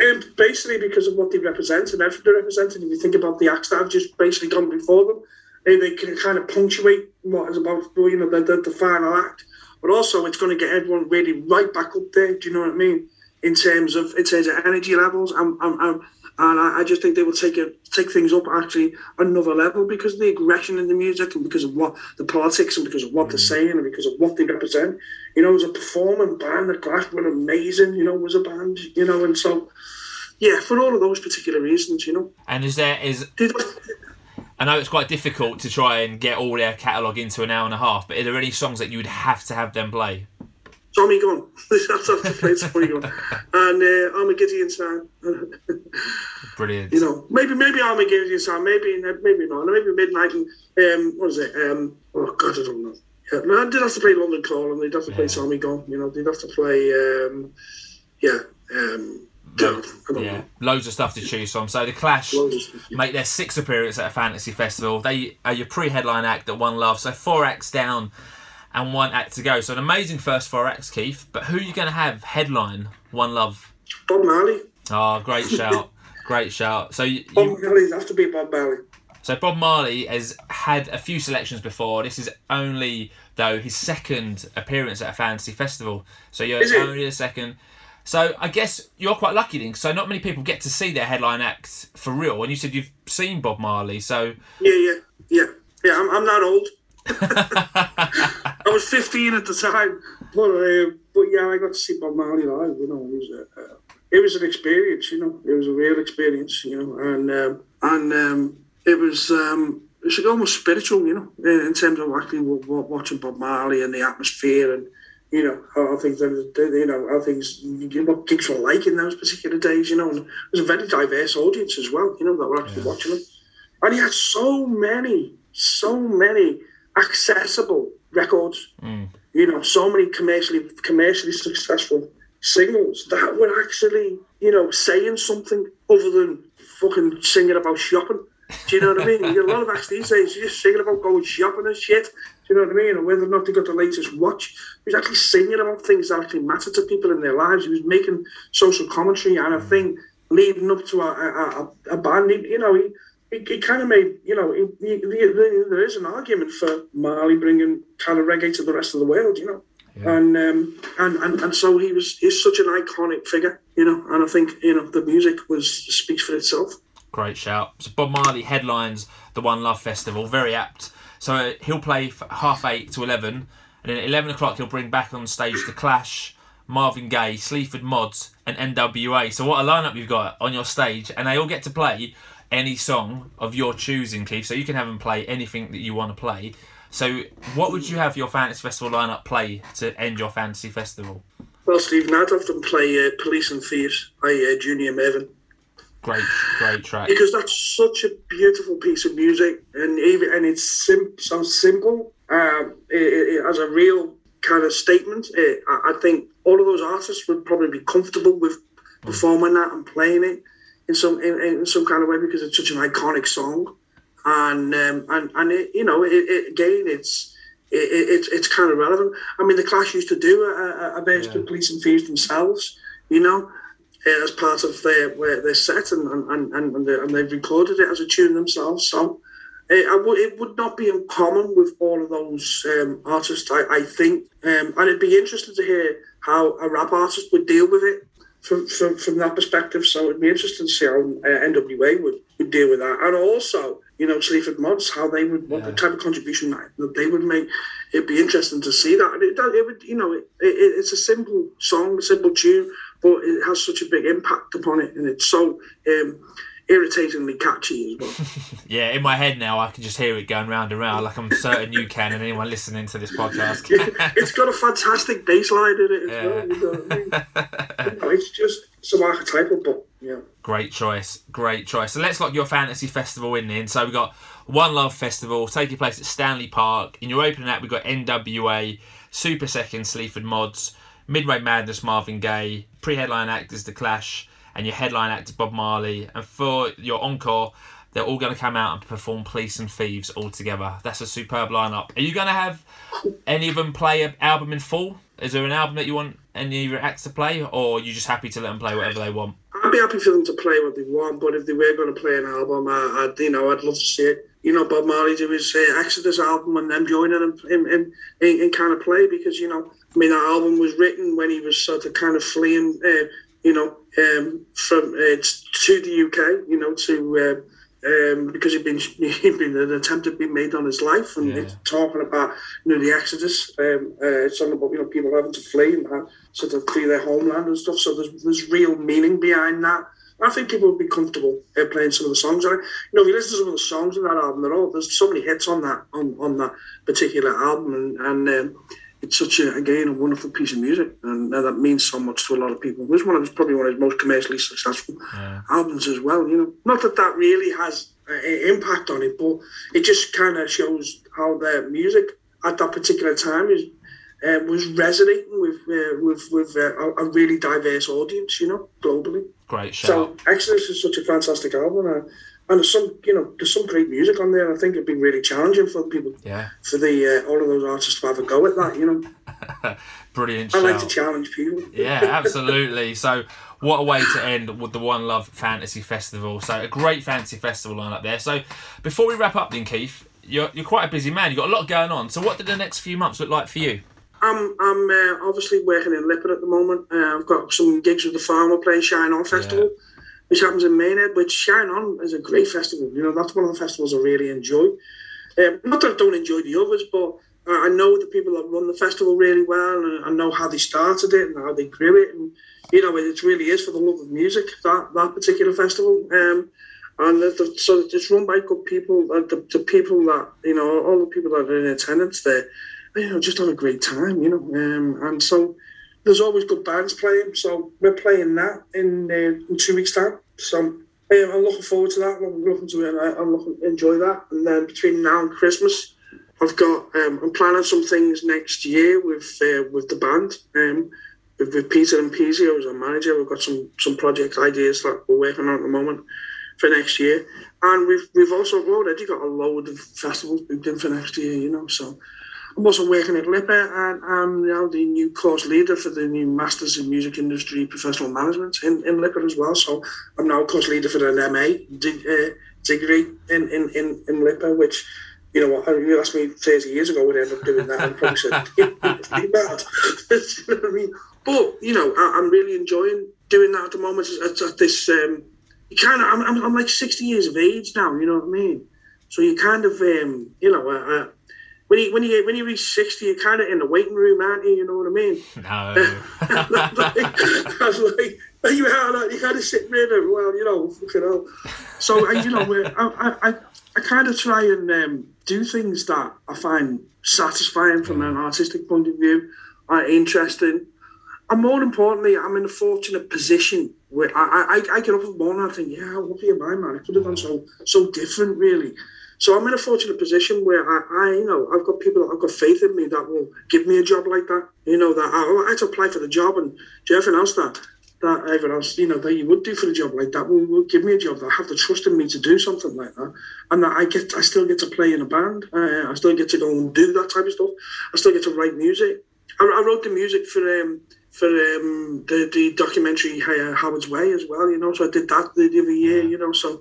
Um, basically because of what they represent and everything they represent. And if you think about the acts that have just basically gone before them, they, they can kind of punctuate what is about, you know, the, the, the final act. But also, it's going to get everyone really right back up there. Do you know what I mean? In terms of in terms of energy levels, and and, and, and I, I just think they will take it take things up actually another level because of the aggression in the music and because of what the politics and because of what they're mm. saying and because of what they represent. You know, as a performing band, the Clash were amazing. You know, was a band. You know, and so yeah, for all of those particular reasons, you know. And is there is I know it's quite difficult to try and get all their catalogue into an hour and a half, but are there any songs that you would have to have them play? Tommy Gun. That's have to play Tommy Gun. And uh, Armageddon Sound. Brilliant. you know, maybe maybe Armageddon Sound, maybe maybe not. Maybe Midnight and um, what is it? Um, oh God, I don't know. Yeah, no, they'd have to play London Calling. They'd have to play Yeah. Tommy Gun. You know, they'd have to play. Um, yeah. Um, Yeah, know. loads of stuff to choose from. So the Clash stuff, yeah. make their sixth appearance at a fantasy festival. They are your pre-headline act at One Love, so four acts down and one act to go. So an amazing first four acts, Keith. But who are you going to have headline One Love? Bob Marley. Oh, great shout, great shout. So you, Bob Marley'd have to be Bob Marley. so Bob Marley has had a few selections before. This is only though his second appearance at a fantasy festival. So you're only the second. So I guess you're quite lucky then. So not many people get to see their headline act for real. And you said you've seen Bob Marley, so Yeah, yeah, yeah, yeah. I'm, I'm not old. I was 15 at the time, but uh, but yeah, I got to see Bob Marley live. You know, it was a, uh, it was an experience. You know, it was a real experience. You know, and um, and um, it was um, it was almost spiritual. You know, in, in terms of actually wa- wa- watching Bob Marley and the atmosphere and. You know how, things, you know how things, what gigs were like in those particular days. You know, and it was a very diverse audience as well. You know that were actually watching them, and he had so many, so many accessible records. You know, so many commercially commercially successful singles that were actually, you know, saying something other than fucking singing about shopping. Do you know what I mean? A lot of acts these days you're just singing about going shopping and shit. Do you know what I mean? And whether or not they got the latest watch. He was actually singing about things that actually matter to people in their lives. He was making social commentary and I think leading up to a, a, a, a band, he, you know, he, he, he kind of made, you know, he, he- there is an argument for Marley bringing kind of reggae to the rest of the world, you know. And, um, and and and so he was he's such an iconic figure, you know. And I think you know the music was speaks for itself. Great shout. So Bob Marley headlines the One Love Festival, very apt. So he'll play half eight to eleven, and then at eleven o'clock he'll bring back on stage the Clash, Marvin Gaye, Sleaford Mods, and NWA. So what a lineup you've got on your stage, and they all get to play any song of your choosing, Keith. So you can have them play anything that you want to play. So what would you have your fantasy festival lineup play to end your fantasy festival? Well, Stephen, I'd have them play uh, "Police and Thieves" by uh, Junior Murvin. Great, great track. because that's such a beautiful piece of music, and even and it's sim- so simple. Um, it, it, it has a real kind of statement. It, I, I think all of those artists would probably be comfortable with performing that and playing it in some in, in some kind of way because it's such an iconic song, and um, and and it, you know, it, it, again, it's. It, it, it's it's kind of relevant. I mean, the Clash used to do a, a, a of Police and Thieves themselves, you know, uh, as part of their their, set, and and and and, they, and they've recorded it as a tune themselves. So uh, I would it would not be uncommon with all of those um, artists. I, I think, um, and it'd be interesting to hear how a rap artist would deal with it from from, from that perspective. So it'd be interesting to see how uh, NWA would, would deal with that, and also. You know, Sleaford Mods, how they would, what the type of contribution that, that they would make. It'd be interesting to see that. And it, it would, you know, it, it, it's a simple song, a simple tune, but it has such a big impact upon it, and it's so um, irritatingly catchy as well. Yeah, in my head now, I can just hear it going round and round, like I'm certain you can, and anyone listening to this podcast. it's got a fantastic bass line in it as Yeah. well. You know I mean? It's just some archetypal, but yeah. great choice, great choice. So let's lock your fantasy festival in then. So we've got One Love Festival taking place at Stanley Park. In your opening act, we've got NWA, Super Second, Sleaford Mods, Midway Madness, Marvin Gaye, pre-headline act is The Clash, and your headline act is Bob Marley. And for your encore, they're all going to come out and perform Police and Thieves all together. That's a superb lineup. Are you going to have any of them play an album in full? Is there an album that you want any of your acts to play, or are you just happy to let them play whatever they want? I'd be happy for them to play what they want, but if they were going to play an album, I, would you know I'd love to see it. You know, Bob Marley do his uh, Exodus album and them joining him in, in, in, in, kind of play because you know, I mean, that album was written when he was sort of kind of fleeing, uh, you know, um, from uh, to the UK, you know, to uh, um, because he'd been he'd been an attempt had been made on his life, and yeah. talking about you know the Exodus. Um, uh, it's talking about you know people having to flee and have, sort of flee their homeland and stuff. So there's there's real meaning behind that. I think people would be comfortable uh, playing some of the songs. I, you know, if you listen to some of the songs in that album, they're all there's so many hits on that on, on that particular album, and, and um, it's such a again a wonderful piece of music, and uh, that means so much to a lot of people. It was one of probably one of his most commercially successful yeah. albums as well. You know, not that that really has an impact on it, but it just kind of shows how their music at that particular time is uh, was resonating with uh, with with uh, a, really diverse audience. You know, globally. Great show. So Exodus is such a fantastic album. And there's some, you know, there's some great music on there. I think it'd be really challenging for people, yeah, for the uh, all of those artists to have a go at that. You know, brilliant. I like to challenge people. yeah, absolutely. So, what a way to end with the One Love Fantasy Festival. So, a great fantasy festival lineup there. So, before we wrap up, then Keith, you're you're quite a busy man. You've got a lot going on. So, what did the next few months look like for you? I'm I'm uh, obviously working in LIPA at the moment. Uh, I've got some gigs with the Farmer playing Shine On Festival. Yeah which happens in Minehead, which Shine On is a great festival. You know, that's one of the festivals I really enjoy. Um, not that I don't enjoy the others, but I know the people that run the festival really well, and I know how they started it and how they grew it, and you know, it really is for the love of music that that particular festival. Um, and the, so it's run by good people. The, the people that you know, all the people that are in attendance there, you know, just have a great time. You know, um, and so there's always good bands playing. So we're playing that in uh, in two weeks' time. So um, I'm looking forward to that. I'm looking to it. I'm looking enjoy that. And then between now and Christmas, I've got um, I'm planning some things next year with uh, with the band. Um, with, with Peter and Peasy, I was a manager. We've got some some project ideas that we're working on at the moment for next year. And we've we've also already got a load of festivals booked in for next year. You know, so also working at LIPA and I'm now the new course leader for the new Masters in Music Industry Professional Management in, in LIPA as well. So I'm now course leader for an MA uh, degree in, in, in, in which, you know what, you asked me 30 years ago would end up doing that and probably said, it's bad. I mean? But, you know, I, am really enjoying doing that at the moment at, at this, um, you kind of, I'm, I'm, I'm, like 60 years of age now, you know what I mean? So you kind of, um, you know, uh, uh when you when you when you reach sixty, you're kind of in the waiting room, aren't you? You know what I mean? No. like, I was like, you are you kind of sitting there, well, you know, fucking hell. So you know, I I, I kind of try and um, do things that I find satisfying from an artistic point of view, are interesting, and more importantly, I'm in a fortunate position where I I, I get up in the morning and I think, yeah, what am I, man? It could have gone so so different, really. So I'm in a fortunate position where I, I, you know, I've got people that have got faith in me that will give me a job like that. You know, that I, I had to apply for the job and do everything else that that everyone else, you know, that you would do for a job like that will, will give me a job that have the trust in me to do something like that, and that I get, I still get to play in a band. Uh, I still get to go and do that type of stuff. I still get to write music. I, I wrote the music for um, for um, the the documentary uh, Howard's Way as well. You know, so I did that the, the other year. You know, so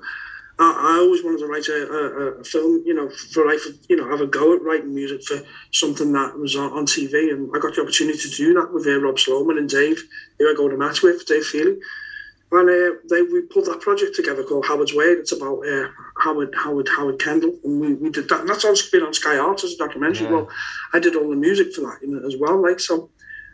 I, I always wanted to write a, a, a, film, you know, for like, you know, have a go at writing music for something that was on, on TV, and I got the opportunity to do that with uh, Rob Sloman and Dave, who I go to match with, Dave Feely, and uh, they we pulled that project together called Howard's Way. It's about uh, Howard Howard Howard Kendall, and we, we did that. And that's on been on Sky Arts as a documentary. Yeah. Well, I did all the music for that as well, like so.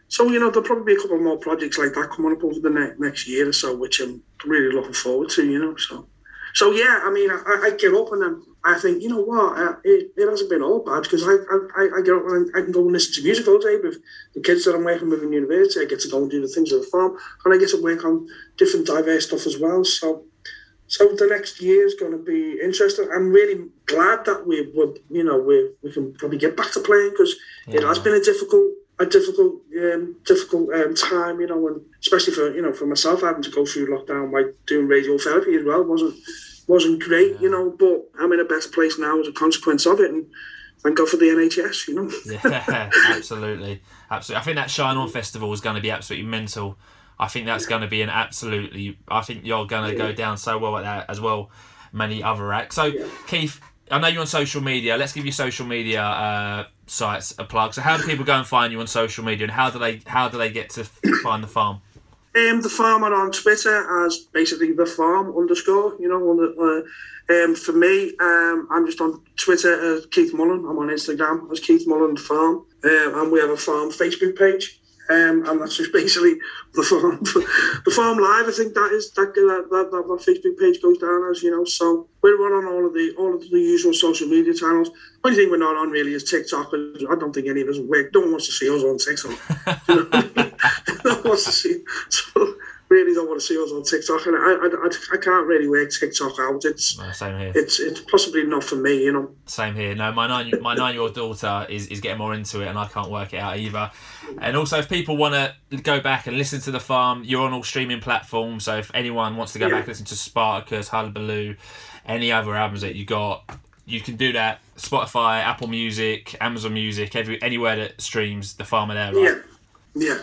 So you know, there'll probably be a couple more projects like that coming up over the next next year or so, which I'm really looking forward to. You know, so. So yeah, I mean, I, I get up and then I think, you know what, uh, it, it hasn't been all bad because I, I, I get up and I can go and listen to music all day with the kids that I'm working with in university. I get to go and do the things at the farm, and I get to work on different diverse stuff as well. So, so the next year is going to be interesting. I'm really glad that we would, you know, we we can probably get back to playing because yeah. it has been a difficult a difficult, um, difficult um, time, you know, and especially for you know for myself having to go through lockdown by doing radiotherapy as well wasn't wasn't great, yeah. you know. But I'm in a better place now as a consequence of it, and thank God for the NHS, you know. yeah, absolutely, absolutely. I think that Shine On Festival is going to be absolutely mental. I think that's going to be an absolutely. I think you're going to go down so well at that as well. Many other acts. So, Keith, I know you're on social media. Let's give you social media uh, sites a plug. So, how do people go and find you on social media, and how do they how do they get to find the farm? Um, the farm are on Twitter as basically the farm underscore. You know, the, uh, um, for me, um, I'm just on Twitter as Keith Mullin. I'm on Instagram as Keith Mullin the Farm, uh, and we have a farm Facebook page. Um, and that's just basically the farm, the farm live. I think that is that that, that that, Facebook page goes down as you know. So we're on all of the all of the usual social media channels. Only thing we're not on really is TikTok. I don't think any of us work. No one wants to see us on TikTok. no one wants to see. So really don't want to see us on TikTok, and I, I, I, can't really work TikTok out. It's no, same here. It's it's possibly not for me, you know. Same here. No, my nine my nine year old daughter is, is getting more into it, and I can't work it out either. And also, if people want to go back and listen to the farm, you're on all streaming platforms. So if anyone wants to go yeah. back and listen to Spartacus, Hullabaloo, any other albums that you got, you can do that. Spotify, Apple Music, Amazon Music, every anywhere that streams the farmer there. Right? Yeah, yeah.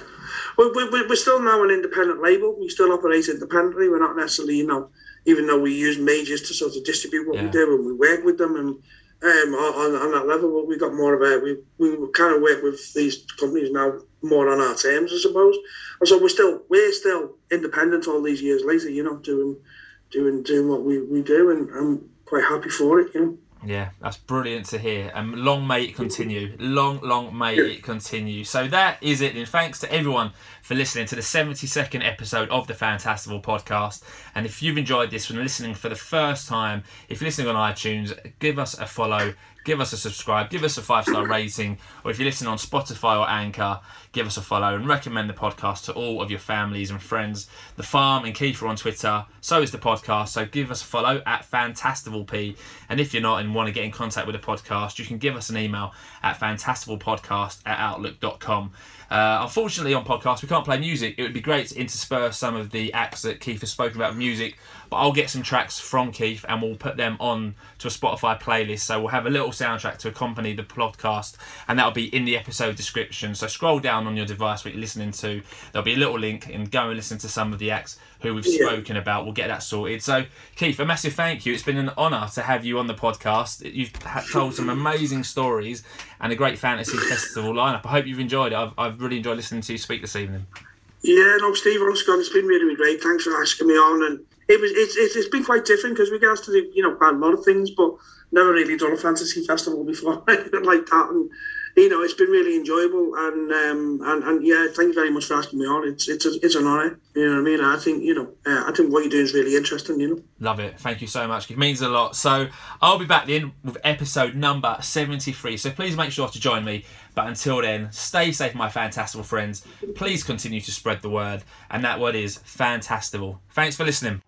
We're, we're, we're still now an independent label. We still operate independently. We're not necessarily, you know, even though we use majors to sort of distribute what yeah. we do and we work with them and um, on, on that level, we got more of a we we kind of work with these companies now more on our terms, I suppose. And so we're still we're still independent all these years later, you know, doing doing doing what we, we do, and I'm quite happy for it, you know. Yeah, that's brilliant to hear. And long may it continue. Long, long may it continue. So that is it. And thanks to everyone for listening to the 72nd episode of the Fantastival podcast. And if you've enjoyed this from listening for the first time, if you're listening on iTunes, give us a follow give us a subscribe, give us a five star rating, or if you're listening on Spotify or Anchor, give us a follow and recommend the podcast to all of your families and friends. The Farm and Keith are on Twitter, so is the podcast. So give us a follow at FantastivalP. And if you're not and want to get in contact with the podcast, you can give us an email at fantastivalpodcast at outlook.com. Uh, unfortunately, on podcast, we can't play music. It would be great to intersperse some of the acts that Keith has spoken about music, but I'll get some tracks from Keith and we'll put them on to a Spotify playlist. So we'll have a little soundtrack to accompany the podcast, and that'll be in the episode description. So scroll down on your device what you're listening to. There'll be a little link, and go and listen to some of the acts who we've yeah. spoken about. We'll get that sorted. So, Keith, a massive thank you. It's been an honour to have you on the podcast. You've told some amazing stories and a great fantasy festival lineup. I hope you've enjoyed it. I've, I've really enjoyed listening to you speak this evening. Yeah, no, Steve, Scott, it's been really, really great. Thanks for asking me on. And it was, it's, it's, it's been quite different because we got to do, you know, quite a lot of things, but never really done a fantasy festival before like that. And you know, it's been really enjoyable, and um, and and yeah, thank you very much for asking me on. It's it's a, it's an honour. You know what I mean? I think you know, uh, I think what you're doing is really interesting. You know, love it. Thank you so much. It means a lot. So I'll be back then with episode number seventy three. So please make sure to join me. But until then, stay safe, my fantastival friends. Please continue to spread the word, and that word is fantastival. Thanks for listening.